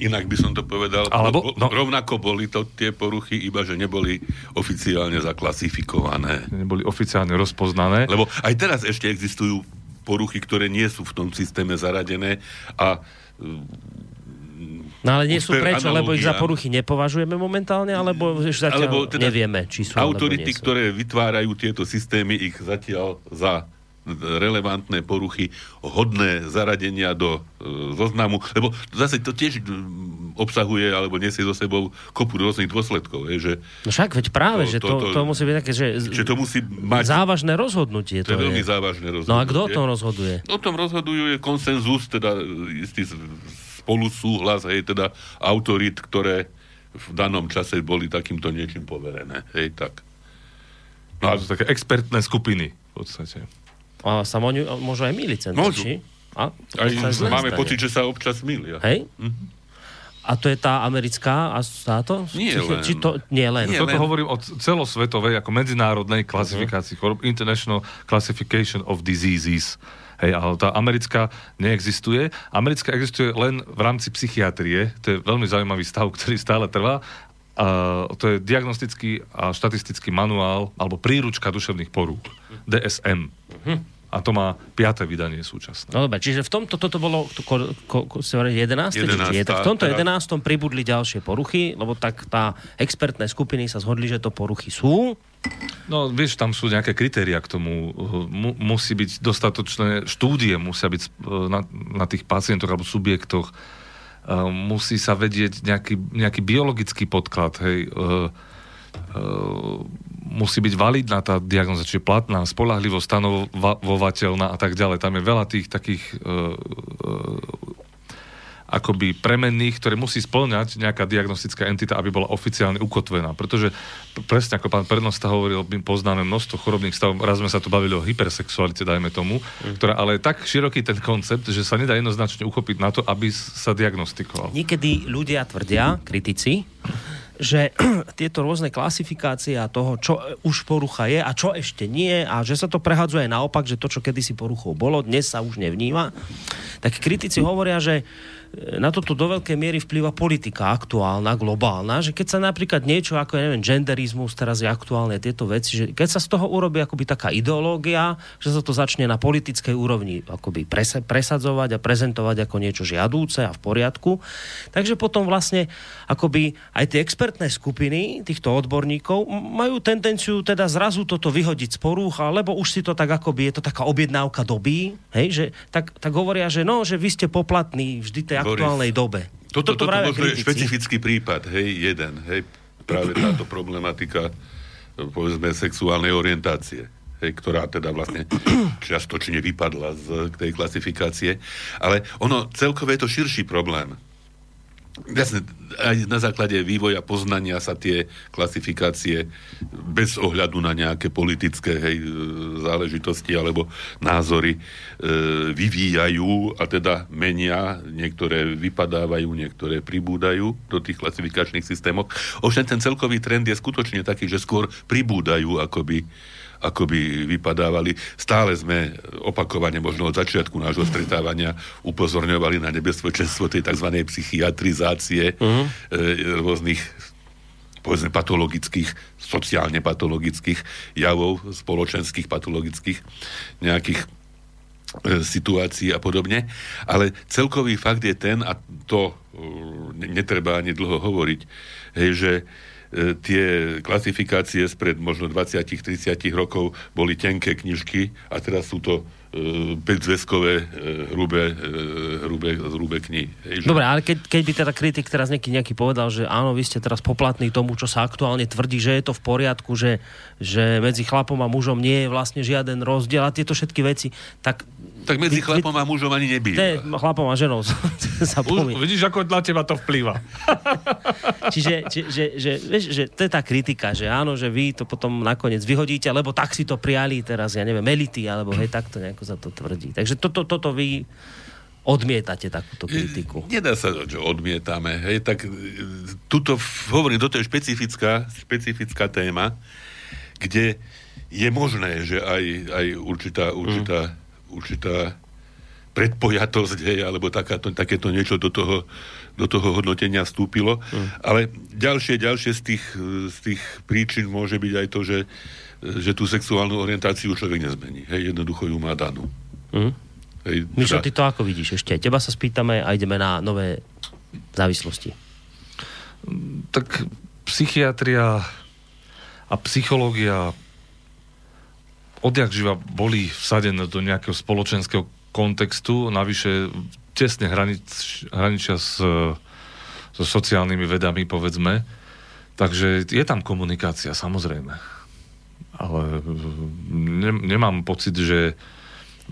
inak by som to povedal, Alebo- bo- no. rovnako boli to tie poruchy, iba že neboli oficiálne zaklasifikované. Neboli oficiálne rozpoznané. Lebo aj teraz ešte existujú poruchy, ktoré nie sú v tom systéme zaradené a No ale nie sú prečo, lebo ich za analogia. poruchy nepovažujeme momentálne, alebo už zatiaľ alebo teda nevieme, či sú autority, sú. ktoré vytvárajú tieto systémy, ich zatiaľ za relevantné poruchy, hodné zaradenia do e, zoznamu, lebo zase to tiež obsahuje alebo nesie so sebou kopu rôznych dôsledkov, je, že, No však, veď práve, To- že to- to, to- to musí byť také, že, že to musí mať... závažné rozhodnutie to to je veľmi závažné rozhodnutie. No a kto o tom rozhoduje? O tom rozhodujú je konsenzus, teda istý spolusúhlas, hej, teda autorit, ktoré v danom čase boli takýmto niečím poverené. Hej, tak. No, to sú také expertné skupiny v podstate. A sa moňu, môžu aj Môžu. či? A, Aj máme stane. pocit, že sa občas milia. Hej? A to je tá americká a táto? Nie či, len. Či to, nie len. Nie Toto len- hovorím o celosvetovej, ako medzinárodnej klasifikácii chorób, International Classification of Diseases. Hej, ale tá americká neexistuje. Americká existuje len v rámci psychiatrie. To je veľmi zaujímavý stav, ktorý stále trvá. A to je diagnostický a štatistický manuál alebo príručka duševných porúch. DSM. A to má piaté vydanie súčasné. No dobre, čiže v tomto, toto bolo, to, ko, ko, ko, si hovorili 11. či- je, tak v tomto 11. pribudli ďalšie poruchy, lebo tak tá expertné skupiny sa zhodli, že to poruchy sú. No, vieš, tam sú nejaké kritéria k tomu. Mu, musí byť dostatočné štúdie, musia byť eh, na, na tých pacientoch alebo subjektoch. Uh, musí sa vedieť nejaký, nejaký biologický podklad, hej. Uh, uh, musí byť validná tá diagnoza, čiže platná, spolahlivo stanovovateľná a tak ďalej. Tam je veľa tých takých uh, uh, akoby premenných, ktoré musí splňať nejaká diagnostická entita, aby bola oficiálne ukotvená. Pretože presne ako pán Prednosta hovoril, my poznáme množstvo chorobných stavov, raz sme sa tu bavili o hypersexualite, dajme tomu, mm. ktorá ale je tak široký ten koncept, že sa nedá jednoznačne uchopiť na to, aby sa diagnostikoval. Niekedy ľudia tvrdia, kritici, že tieto rôzne klasifikácie a toho, čo už porucha je a čo ešte nie a že sa to prehadzuje naopak, že to, čo kedysi poruchou bolo, dnes sa už nevníma, tak kritici hovoria, že e, na toto do veľkej miery vplýva politika aktuálna, globálna, že keď sa napríklad niečo ako, ja neviem, genderizmus, teraz je aktuálne tieto veci, že keď sa z toho urobí akoby taká ideológia, že sa to začne na politickej úrovni akoby presa- presadzovať a prezentovať ako niečo žiadúce a v poriadku, takže potom vlastne akoby aj tie expertné skupiny týchto odborníkov majú tendenciu teda zrazu toto vyhodiť z porúcha, lebo už si to tak akoby, je to taká objednávka doby, hej, že tak, tak hovoria, že no, že vy ste poplatní vždy tej Boris, aktuálnej dobe. Toto, toto vravia možno je špecifický prípad, hej, jeden, hej, práve táto problematika, povedzme, sexuálnej orientácie, hej, ktorá teda vlastne čiastočne vypadla z tej klasifikácie, ale ono celkové je to širší problém. Jasne, aj na základe vývoja poznania sa tie klasifikácie bez ohľadu na nejaké politické hej, e, záležitosti alebo názory e, vyvíjajú a teda menia, niektoré vypadávajú, niektoré pribúdajú do tých klasifikačných systémov. Ovšem ten celkový trend je skutočne taký, že skôr pribúdajú, akoby ako by vypadávali. Stále sme opakovane, možno od začiatku nášho stretávania, upozorňovali na nebezpečenstvo tej tzv. psychiatrizácie uh-huh. e, rôznych povedzme patologických, sociálne patologických javov, spoločenských patologických nejakých e, situácií a podobne. Ale celkový fakt je ten, a to e, netreba ani dlho hovoriť, hej, že tie klasifikácie spred možno 20-30 rokov boli tenké knižky a teraz sú to e, 5-zväzkové e, hrubé, e, hrubé, hrubé knihy. Hej, že- Dobre, ale keď, keď by teda kritik teraz nejaký, nejaký povedal, že áno, vy ste teraz poplatní tomu, čo sa aktuálne tvrdí, že je to v poriadku, že, že medzi chlapom a mužom nie je vlastne žiaden rozdiel a tieto všetky veci, tak... Tak medzi vy- chlapom a mužom ani To je nebýva. chlapom a ženou sa pomí. vidíš, ako na teba to vplýva. Čiže že, že, že, vieš, že to je tá kritika, že áno, že vy to potom nakoniec vyhodíte, lebo tak si to prijali teraz, ja neviem, elity, alebo hej, takto nejako sa to tvrdí. Takže toto, toto vy odmietate takúto kritiku. Nedá sa, že odmietame. Hej, tak e, tuto, hovorím, toto je špecifická, špecifická téma, kde je možné, že aj, aj určitá, určitá, určitá predpojatosť, hej, alebo takáto, takéto niečo do toho, do toho hodnotenia vstúpilo. Ale ďalšie, ďalšie z tých, z tých príčin môže byť aj to, že, že tú sexuálnu orientáciu človek nezmení. Hej, jednoducho ju má danú. Hm? Hej, Mišo, teda- ty to ako vidíš? Ešte teba sa spýtame a ideme na nové závislosti. tak psychiatria a psychológia odjak živa boli vsadené do nejakého spoločenského kontextu, navyše tesne hranič, hraničia s, so sociálnymi vedami, povedzme. Takže je tam komunikácia, samozrejme. Ale ne, nemám pocit, že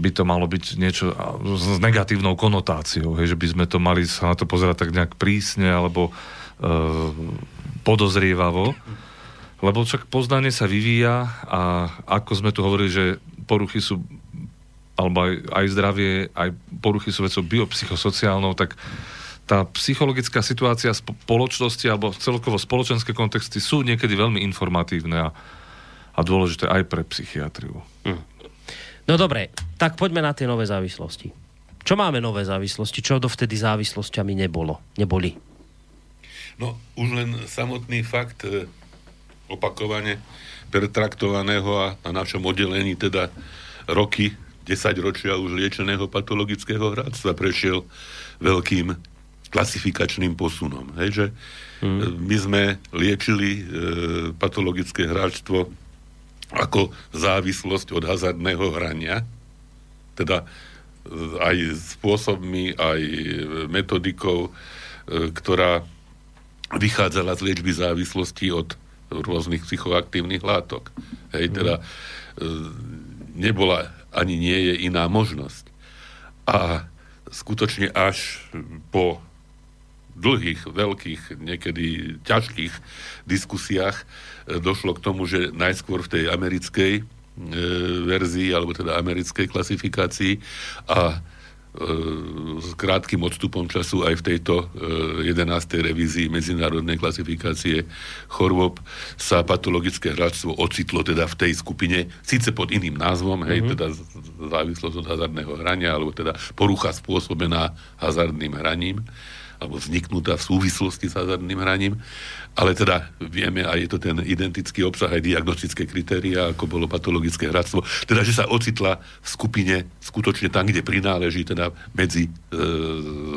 by to malo byť niečo s, negatívnou konotáciou, hej, že by sme to mali sa na to pozerať tak nejak prísne alebo e, podozrievavo. Lebo však poznanie sa vyvíja a ako sme tu hovorili, že poruchy sú alebo aj, aj zdravie, aj poruchy sú vecou biopsychosociálnou, tak tá psychologická situácia spoločnosti alebo celkovo spoločenské kontexty sú niekedy veľmi informatívne a, a dôležité aj pre psychiatriu. No dobre, tak poďme na tie nové závislosti. Čo máme nové závislosti? Čo dovtedy závislosťami nebolo? Neboli? No, už len samotný fakt e, opakovane pertraktovaného a na našom oddelení teda roky, 10 ročia už liečeného patologického hráctva prešiel veľkým klasifikačným posunom. Hej, že hmm. my sme liečili e, patologické hráčstvo ako závislosť od hazardného hrania, teda e, aj spôsobmi, aj e, metodikou, e, ktorá vychádzala z liečby závislosti od rôznych psychoaktívnych látok. Hej, teda e, nebola ani nie je iná možnosť. A skutočne až po dlhých, veľkých, niekedy ťažkých diskusiách e, došlo k tomu, že najskôr v tej americkej e, verzii, alebo teda americkej klasifikácii a s krátkým odstupom času aj v tejto e, 11. revízii medzinárodnej klasifikácie chorôb sa patologické hráčstvo ocitlo teda v tej skupine, síce pod iným názvom, hej, Mhm. teda závislosť od hazardného hrania, alebo teda porucha spôsobená hazardným hraním, alebo vzniknutá v súvislosti s hazardným hraním, ale teda vieme, a je to ten identický obsah, aj diagnostické kritéria, ako bolo patologické hráčstvo, teda, že sa ocitla v skupine skutočne tam, kde prináleží, teda medzi e,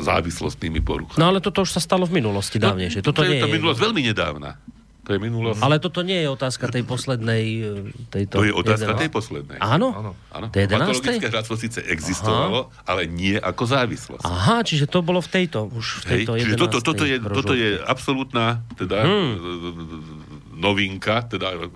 závislostnými poruchami. No ale toto už sa stalo v minulosti dávnejšie. Toto to je nie to minulosť veľmi nedávna. To je minulosť. Ale toto nie je otázka tej poslednej... e, Tejto to je otázka 11. tej poslednej. Áno? Áno. Áno. To je 11. Patologické síce existovalo, ale nie ako závislosť. Aha, čiže to bolo v tejto, už v Hej, tejto čiže 11. toto, toto, je, toto je absolútna teda, hmm. novinka, teda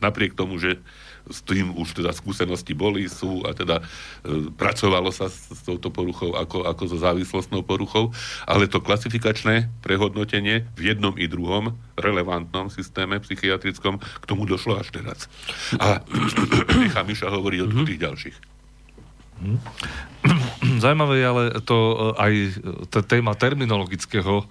napriek tomu, že s tým už teda skúsenosti boli, sú a teda e, pracovalo sa s, s touto poruchou ako, ako so závislostnou poruchou, ale to klasifikačné prehodnotenie v jednom i druhom relevantnom systéme psychiatrickom k tomu došlo až teraz. A nechá Miša hovoriť o tých ďalších. Zajímavé je ale to e, aj e, tá téma terminologického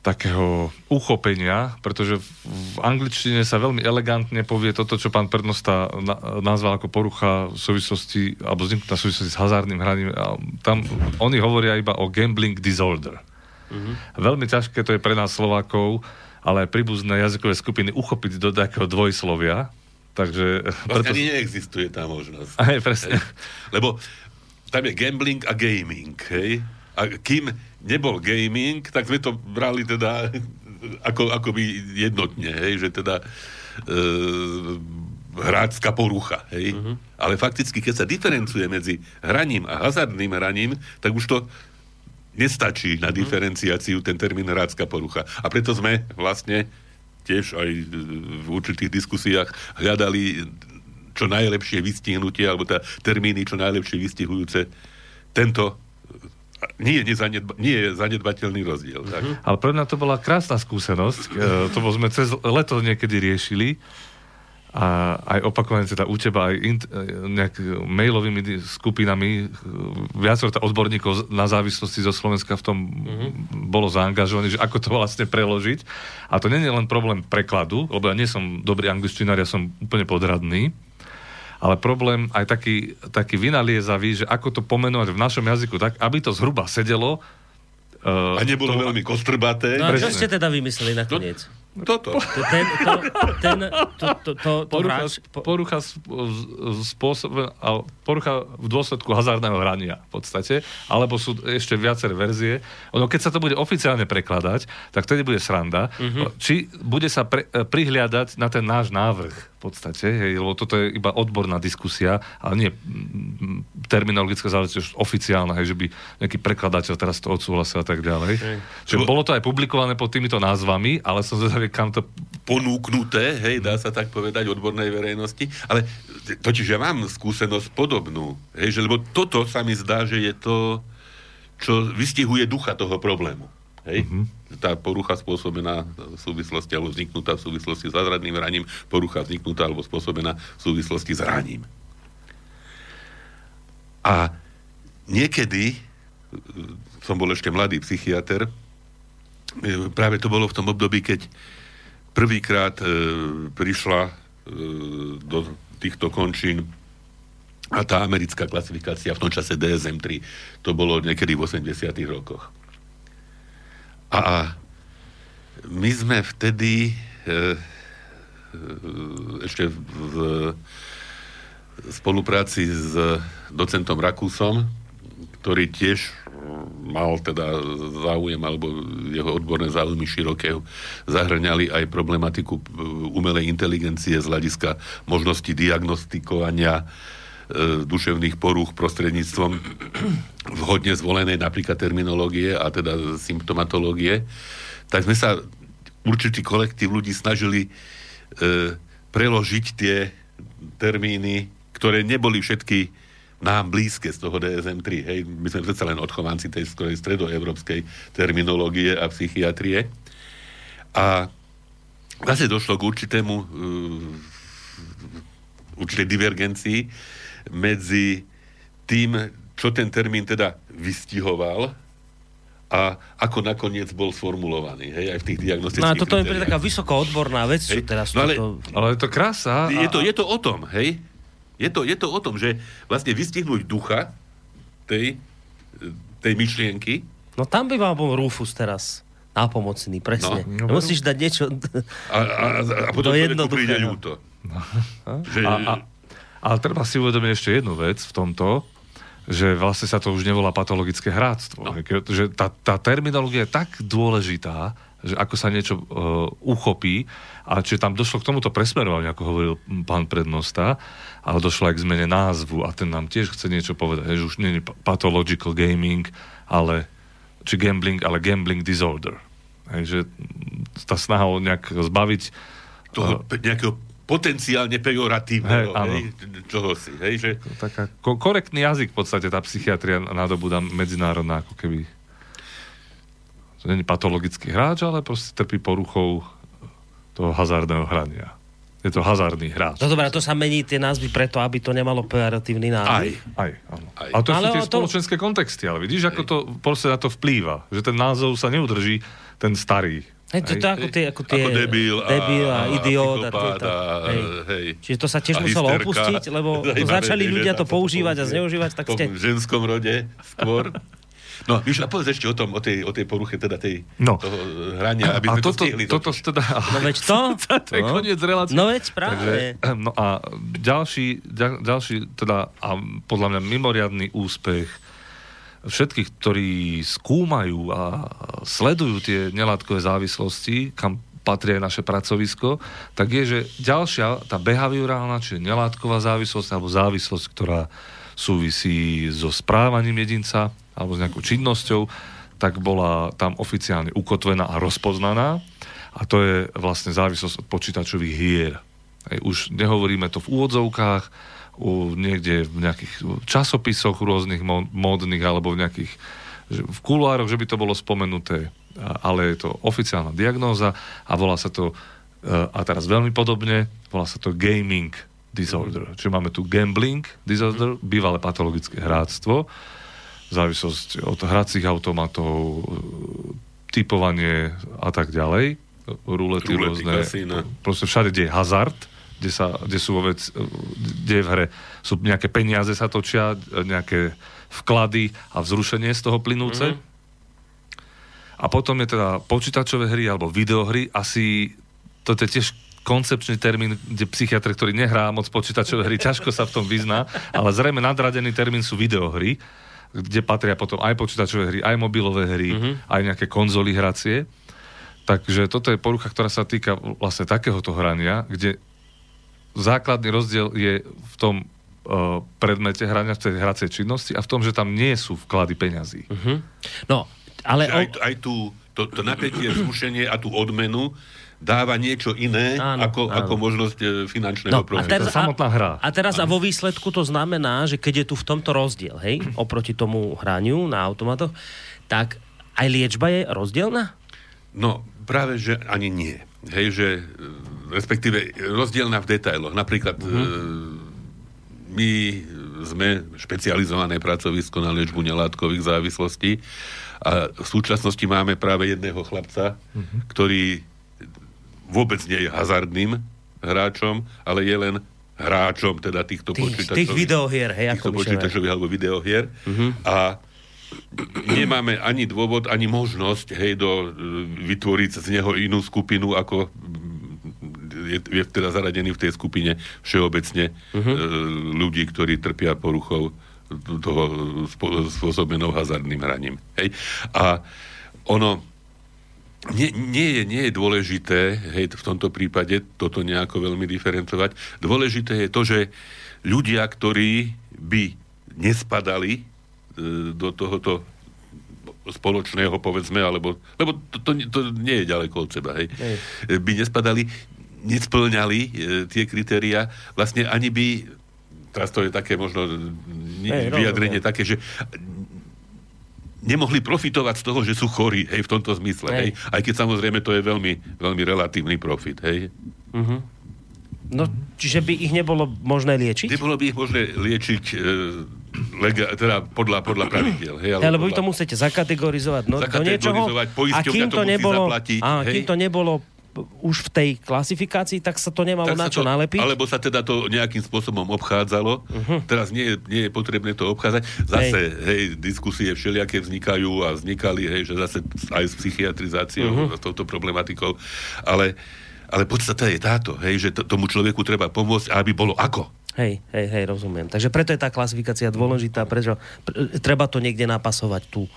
takého uchopenia, pretože v- angličtine sa veľmi elegantne povie toto, čo pán prednosta na, nazval ako porucha v súvislosti, alebo vzniknutá súvislosti s hazardným hraním. A tam oni hovoria iba o gambling disorder. Veľmi ťažké to je pre nás Slovákov, ale aj príbuzné jazykové skupiny uchopiť do takého dvojslovia. Takže Vlastne ani neexistuje tá možnosť. Aj, presne. Lebo tam je gambling a gaming, hej? A kým nebol gaming, tak sme to brali teda ako, ako by jednotne, hej? Že teda e, hráčská porucha, hej? Uh-huh. Ale fakticky, keď sa diferencuje medzi hraním a hazardným hraním, tak už to nestačí na diferenciáciu ten termín hráčska porucha. A preto sme vlastne tiež aj v určitých diskusiách hľadali čo najlepšie vystihnutie, alebo teda termíny čo najlepšie vystihujúce tento nie, je nezanedba, nie je zanedbateľný rozdiel. Tak? Ale pre mňa to bola krásna skúsenosť. E, to sme cez leto niekedy riešili a aj opakovane teda u teba aj int, e, nejak mailovými skupinami e, viacero odborníkov na závislosti zo Slovenska v tom bolo zaangažovaní, že ako to vlastne preložiť. A to nie je len problém prekladu, lebo ja nie som dobrý angličtinár, ja som úplne podradný, ale problém aj taký, taký vynaliezavý, že ako to pomenovať v našom jazyku tak, aby to zhruba sedelo uh, A nebolo veľmi kostrbaté. No a čo ste teda vymysleli nakoniec? Toto. Ten, to, ten, to, to, to, to Porucha, hráč, po, porucha, sp- spôsob, ale porucha v dôsledku hazardného hrania v podstate, alebo sú ešte viaceré verzie. Ono, keď sa to bude oficiálne prekladať, tak vtedy bude sranda. Mhm. Či bude sa pre, e, prihliadať na ten náš návrh v podstate, hej, lebo toto je iba odborná diskusia, ale nie terminologická záležitosť oficiálna, hej, že by nejaký prekladateľ teraz to odsúhlasil a tak ďalej. Čiže bolo to aj publikované pod týmito názvami, ale som zvedavý, kam to ponúknuté, hej, dá sa tak povedať, odbornej verejnosti. Ale totiž ja mám skúsenosť podobnú, hej, že, lebo toto sa mi zdá, že je to, čo vystihuje ducha toho problému. Hej? Mm-hmm. Tá porucha spôsobená v súvislosti, alebo vzniknutá v súvislosti s zradným hraním, porucha vzniknutá alebo spôsobená v súvislosti s hraním. A niekedy, e, som bol ešte mladý psychiatr, práve to bolo v tom období, keď prvýkrát e, prišla e, do týchto končín a tá americká klasifikácia v tom čase DSM-3, to bolo niekedy v 80 rokoch. A my sme vtedy e, e, ešte v spolupráci s docentom Rakúsom, ktorý tiež mal teda záujem, alebo jeho odborné záujmy široké zahrňali aj problematiku e, umelej inteligencie z hľadiska možnosti diagnostikovania e, duševných porúch prostredníctvom vhodne zvolenej napríklad terminológie a teda symptomatológie, tak sme sa určitý kolektív ľudí snažili e, preložiť tie termíny, ktoré neboli všetky nám blízke z toho DSM-3. Hej, my sme predsa len odchovanci tej skorej stredoevropskej terminológie a psychiatrie. A zase došlo k určitému uh, určitej divergencii medzi tým, čo ten termín teda vystihoval a ako nakoniec bol sformulovaný, hej, aj v tých diagnostických No a toto je kritériách. taká vysoko odborná vec, čo Hej, teraz no ale- toto... Ale je to krása. Je to, je to o tom, hej? Je to, je to o tom, že vlastne vystihnúť ducha tej, tej myšlienky, No tam by mal bol Rufus teraz nápomocný, presne. No. No, Musíš dať niečo... a, a, a potom jednoduché, príde no. ľúto. Že, A, a, ale treba si uvedomiť ešte jednu vec v tomto, že vlastne sa to už nevolá patologické hráctvo. No. Že, tá, tá terminológia je tak dôležitá, že ako sa niečo uh, uchopí a či tam došlo k tomuto presmerovaniu, ako hovoril pán prednosta, ale došlo aj k zmene názvu a ten nám tiež chce niečo povedať, že už nie je pa- pathological gaming, ale či gambling, ale gambling disorder. Hej, že tá snaha o nejak zbaviť toho pe- nejakého potenciálne pejoratívneho, Hej, áno. hej, čoho si, hej, že taká ko- korektný jazyk v podstate tá psychiatria nadobúda medzinárodná ako keby to nie je patologický hráč, ale proste trpí poruchou toho hazardného hrania. Je to hazardný hráč. No dobré, to sa mení tie názvy preto, aby to nemalo pejoratívny aj. názov. Aj, áno. Aj. A to Ale sú tie to- spoločenské kontexty, ale vidíš, ako to proste na to vplýva. Že ten názov sa neudrží, ten starý. Hej, to, to ako tie, ako tie... Ako debil a, debil a, idiot. A, psychopát tieto, a, hej. hej. Čiže to sa tiež A muselo hysterka. opustiť, lebo to začali ľudia to používať a zneužívať, tak V ste... ženskom rode skôr. No, a povedz ešte o, tom, o, tej, o tej poruche teda tej, No. toho hrania, aby a sme toto, to stihli. toto totiž. teda... No veď to? to je No. koniec relácie. No veď práve. Takže, no a ďalší, ďal, ďalší teda a podľa mňa mimoriadný úspech všetkých, ktorí skúmajú a sledujú tie nelátkové závislosti, kam patrí aj naše pracovisko, tak je, že ďalšia, tá behaviorálna, čiže nelátková závislosť alebo závislosť, ktorá súvisí so správaním jedinca alebo s nejakou činnosťou, tak bola tam oficiálne ukotvená a rozpoznaná a to je vlastne závislosť od počítačových hier. Hej, už nehovoríme to v úvodzovkách, u, niekde v nejakých časopisoch rôznych módnych alebo v nejakých v kuloároch, že by to bolo spomenuté, ale je to oficiálna diagnóza a volá sa to, e, a teraz veľmi podobne, volá sa to gaming disorder. Čiže máme tu gambling disorder, bývalé patologické hráctvo, závislosť od hracích automatov, typovanie a tak ďalej, rulety, Rulety, rôzne, kasína. proste všade, kde je hazard, kde, sa, kde sú vo vec, kde je v hre, sú nejaké peniaze sa točia, nejaké vklady a vzrušenie z toho plynúce. Mhm. Mm-hmm. A potom je teda počítačové hry alebo videohry, asi to je tiež koncepčný termín, kde psychiatr, ktorý nehrá moc počítačové hry, ťažko sa v tom vyzná, ale zrejme nadradený termín sú videohry, kde patria potom aj počítačové hry, aj mobilové hry, mm-hmm. aj nejaké konzoly hracie. Takže toto je porucha, ktorá sa týka vlastne takéhoto hrania, kde základný rozdiel je v tom uh, predmete hrania, v tej hracej činnosti a v tom, že tam nie sú vklady peňazí. No, ale... Že aj, aj tú, to, to napätie, vzrušenie a tú odmenu dáva niečo iné Áno, ako, áno. ako možnosť e, finančného No, a profitu. teraz, To je samotná hra. A, a teraz a vo výsledku to znamená, že keď je tu v tomto rozdiel, hej, oproti tomu hraniu na automatoch, tak aj liečba je rozdielna? No, práve, že ani nie. Hej, že e, respektíve rozdielna v detailoch. Napríklad uh-huh. my sme špecializované pracovisko na liečbu nelátkových závislostí a v súčasnosti máme práve jedného chlapca, uh-huh. ktorý vôbec nie je hazardným hráčom, ale je len hráčom teda týchto Tých, počítačových tých videohier, hej, týchto počítačových alebo videohier uh-huh. a nemáme ani dôvod, ani možnosť hej, do, e, vytvoriť z neho inú skupinu, ako je, je teda zaradený v tej skupine všeobecne uh-huh. e, ľudí, ktorí trpia poruchou toho spôsobenou hazardným hraním. Hej. A ono nie, nie, je, nie je dôležité, hej, v tomto prípade toto nejako veľmi diferencovať. Dôležité je to, že ľudia, ktorí by nespadali e, do tohoto spoločného, povedzme, alebo, lebo to, to, to nie je ďaleko od seba, hej, Hej. E, by nespadali, nesplňali e, tie kritéria, vlastne ani by teraz to je také možno Hej, vyjadrenie rozumiem. také, že nemohli profitovať z toho, že sú chorí, hej, v tomto zmysle, hej. Hej. Aj keď samozrejme to je veľmi, veľmi relatívny profit, hej. No, čiže by ich nebolo možné liečiť? Nebolo by ich možné liečiť e, lega, teda podľa, podľa pravidiel, hej, Ja, lebo vy podľa... to musíte zakategorizovať no, do niečoho. Zakategorizovať, A kým to to musí nebolo, zaplatiť, á, hej. kým to nebolo už v tej klasifikácii, tak sa to nemalo Tak na čo to- nalepiť? Alebo sa teda to nejakým spôsobom obchádzalo. Uh-huh. Teraz nie, nie je potrebné to obchádzať. Zase, hej, hej diskusie všelijaké vznikajú a vznikali, hej, že zase aj s psychiatrizáciou, uh-huh. s touto problematikou. Ale, ale podstata je táto, hej, že to, tomu človeku treba pomôcť, aby bolo ako. Hej, hej, hej, rozumiem. Takže preto je tá klasifikácia dôležitá, prečo pr- treba to niekde napasovať, tú,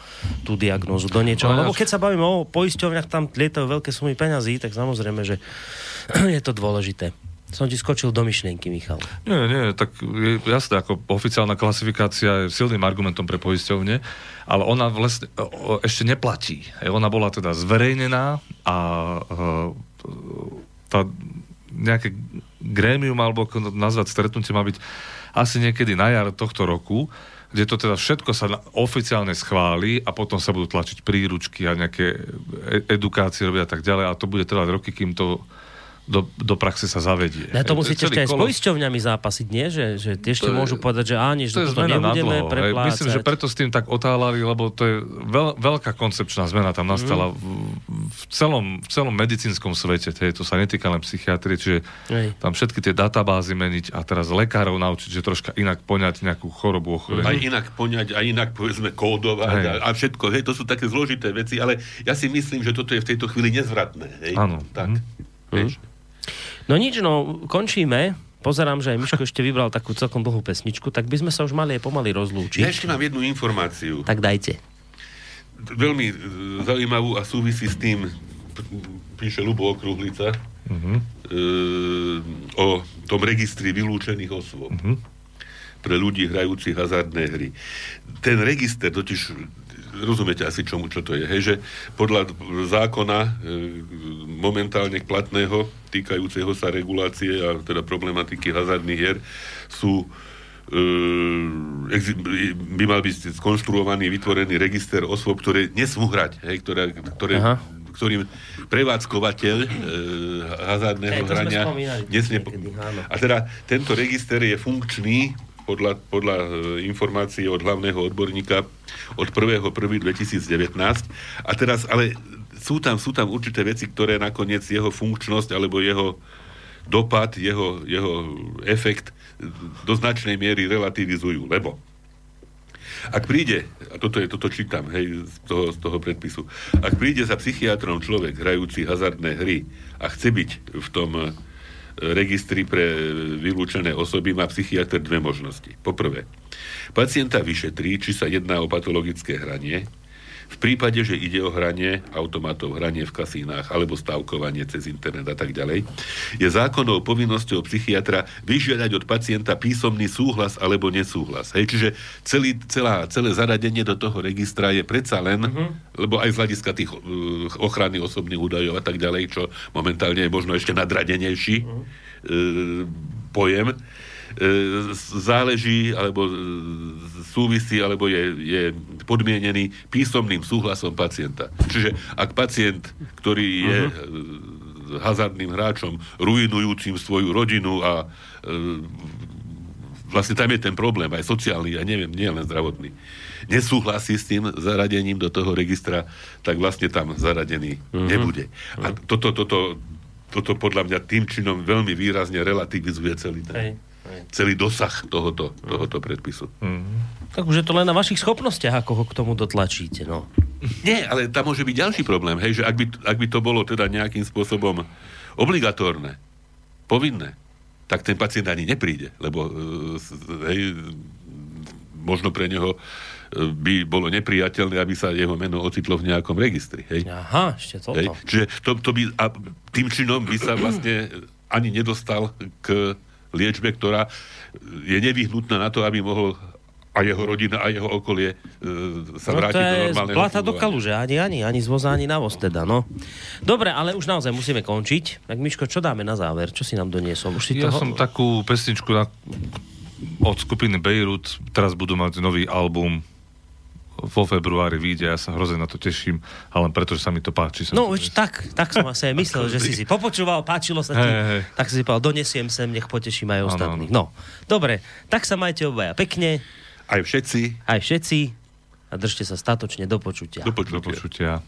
tú diagnózu do niečoho. No, Lebo keď sa bavíme o poisťovniach, tam lietajú veľké sumy peňazí, tak samozrejme, že je to dôležité. Som ti skočil do myšlienky, Michal. Nie, nie, tak je jasné, ako oficiálna klasifikácia je silným argumentom pre poisťovne, ale ona vlastne ešte neplatí. Ona bola teda zverejnená a e, tá nejaké grémium, alebo ako nazvať stretnutie, má byť asi niekedy na jar tohto roku, kde to teda všetko sa oficiálne schváli a potom sa budú tlačiť príručky a nejaké e- edukácie robia a tak ďalej a to bude trvať roky, kým to do, do praxe sa zavedie. Na to musíte ešte aj s kolos- poisťovňami zápasiť, nie? Že, že tie ešte To je- môžu povedať, že áni, že to na nebudeme dlho. preplácať. Myslím, že preto s tým tak otálali, lebo to je veľ, veľká koncepčná zmena tam nastala Mhm. v, v, celom, v celom medicínskom svete. Tej, to sa netýka len psychiatrie, čiže Hej. tam všetky tie databázy meniť a teraz lekárov naučiť, že troška inak poňať nejakú chorobu, ochorenie. Aj inak poňať, aj inak povedzme kódovať a, a všetko. Hej, to sú také zložité veci, ale ja si myslím, že toto je v tejto chvíli nezvratné. Hej? Áno. Tak. Mhm. Vieš? No nič, no končíme. Pozerám, že aj Miško ešte vybral takú celkom dlhú pesničku, tak by sme sa už mali aj pomaly rozlúčiť. Ja ešte mám jednu informáciu. Tak dajte. veľmi e, zaujímavú a súvisí s tým, píše Lubo Okruhlica, e, o tom registri vylúčených osôb Mhm. pre ľudí hrajúcich hazardné hry. Ten register totiž rozumiete asi čomu, čo to je, hej, že podľa zákona e, momentálne platného, týkajúceho sa regulácie a teda problematiky hazardných hier, sú e, by mal byť skonštruovaný, vytvorený register osôb, ktoré nesmú hrať, hej, ktoré, ktoré, Aha. ktorým prevádzkovateľ e, hazardného sme hrania nesmie... A teda tento register je funkčný podľa, podľa e, informácií od hlavného odborníka od 1.1.2019. A teraz, ale sú tam, sú tam určité veci, ktoré nakoniec jeho funkčnosť alebo jeho dopad, jeho, jeho efekt do značnej miery relativizujú, lebo ak príde, a toto je, toto čítam, hej, z toho, z toho predpisu, ak príde za psychiatrom človek hrajúci hazardné hry a chce byť v tom registri pre vylúčené osoby, má psychiatr dve možnosti. Poprvé, pacienta vyšetrí, či sa jedná o patologické hranie, v prípade, že ide o hranie automatov, hranie v kasínach alebo stavkovanie cez internet a tak ďalej, je zákonnou povinnosťou psychiatra vyžiadať od pacienta písomný súhlas alebo nesúhlas. Hej, čiže celý, celá, celé zaradenie do toho registra je predsa len, uh-huh. lebo aj z hľadiska tých uh, ochrany osobných údajov a tak ďalej, čo momentálne je možno ešte nadradenejší uh-huh. uh, pojem, e, záleží alebo e, súvisí alebo je, je podmienený písomným súhlasom pacienta. Čiže ak pacient, ktorý je uh-huh. hazardným hráčom, ruinujúcim svoju rodinu a e, vlastne tam je ten problém, aj sociálny, a neviem, nie len zdravotný, nesúhlasí s tým zaradením do toho registra, tak vlastne tam zaradený uh-huh. nebude. A toto, toto, toto podľa mňa tým činom veľmi výrazne relativizuje celý ten Hej, hej. celý dosah tohoto, tohoto predpisu. Tak už je to len na vašich schopnostiach, ako ho k tomu dotlačíte. No. Nie, ale tam môže byť ďalší problém, hej, že ak by, ak by to bolo teda nejakým spôsobom obligatórne, povinné, tak ten pacient ani nepríde, lebo e, hej, možno pre neho e, by bolo nepriateľné, aby sa jeho meno ocitlo v nejakom registri. Hej. Aha, ešte toto. Hej. Čiže to, to by, a tým činom by sa vlastne ani nedostal k liečbe, ktorá je nevyhnutná na to, aby mohol a jeho rodina a jeho okolie e, sa No to vrátiť do normálneho blata do kaluže, ani, ani, ani z voza, ani na voz teda, no. Dobre, ale už naozaj musíme končiť. Tak Miško, čo dáme na záver? Čo si nám doniesol? Už si Ja toho... som takú pesničku, na, od skupiny Beirut teraz budú mať nový album vo februári vyjde, ja sa hrozne na to teším, ale len preto, že sa mi to páči. Som No, veď tak, tak som asi aj myslel, že si si popočúval, páčilo sa ti, Hej, hej. tak si si povedal, donesiem sem, nech poteším aj ostatných. No, dobre, tak sa majte obaja pekne, Aj všetci. aj všetci a držte sa statočne do počutia. Do Do počutia.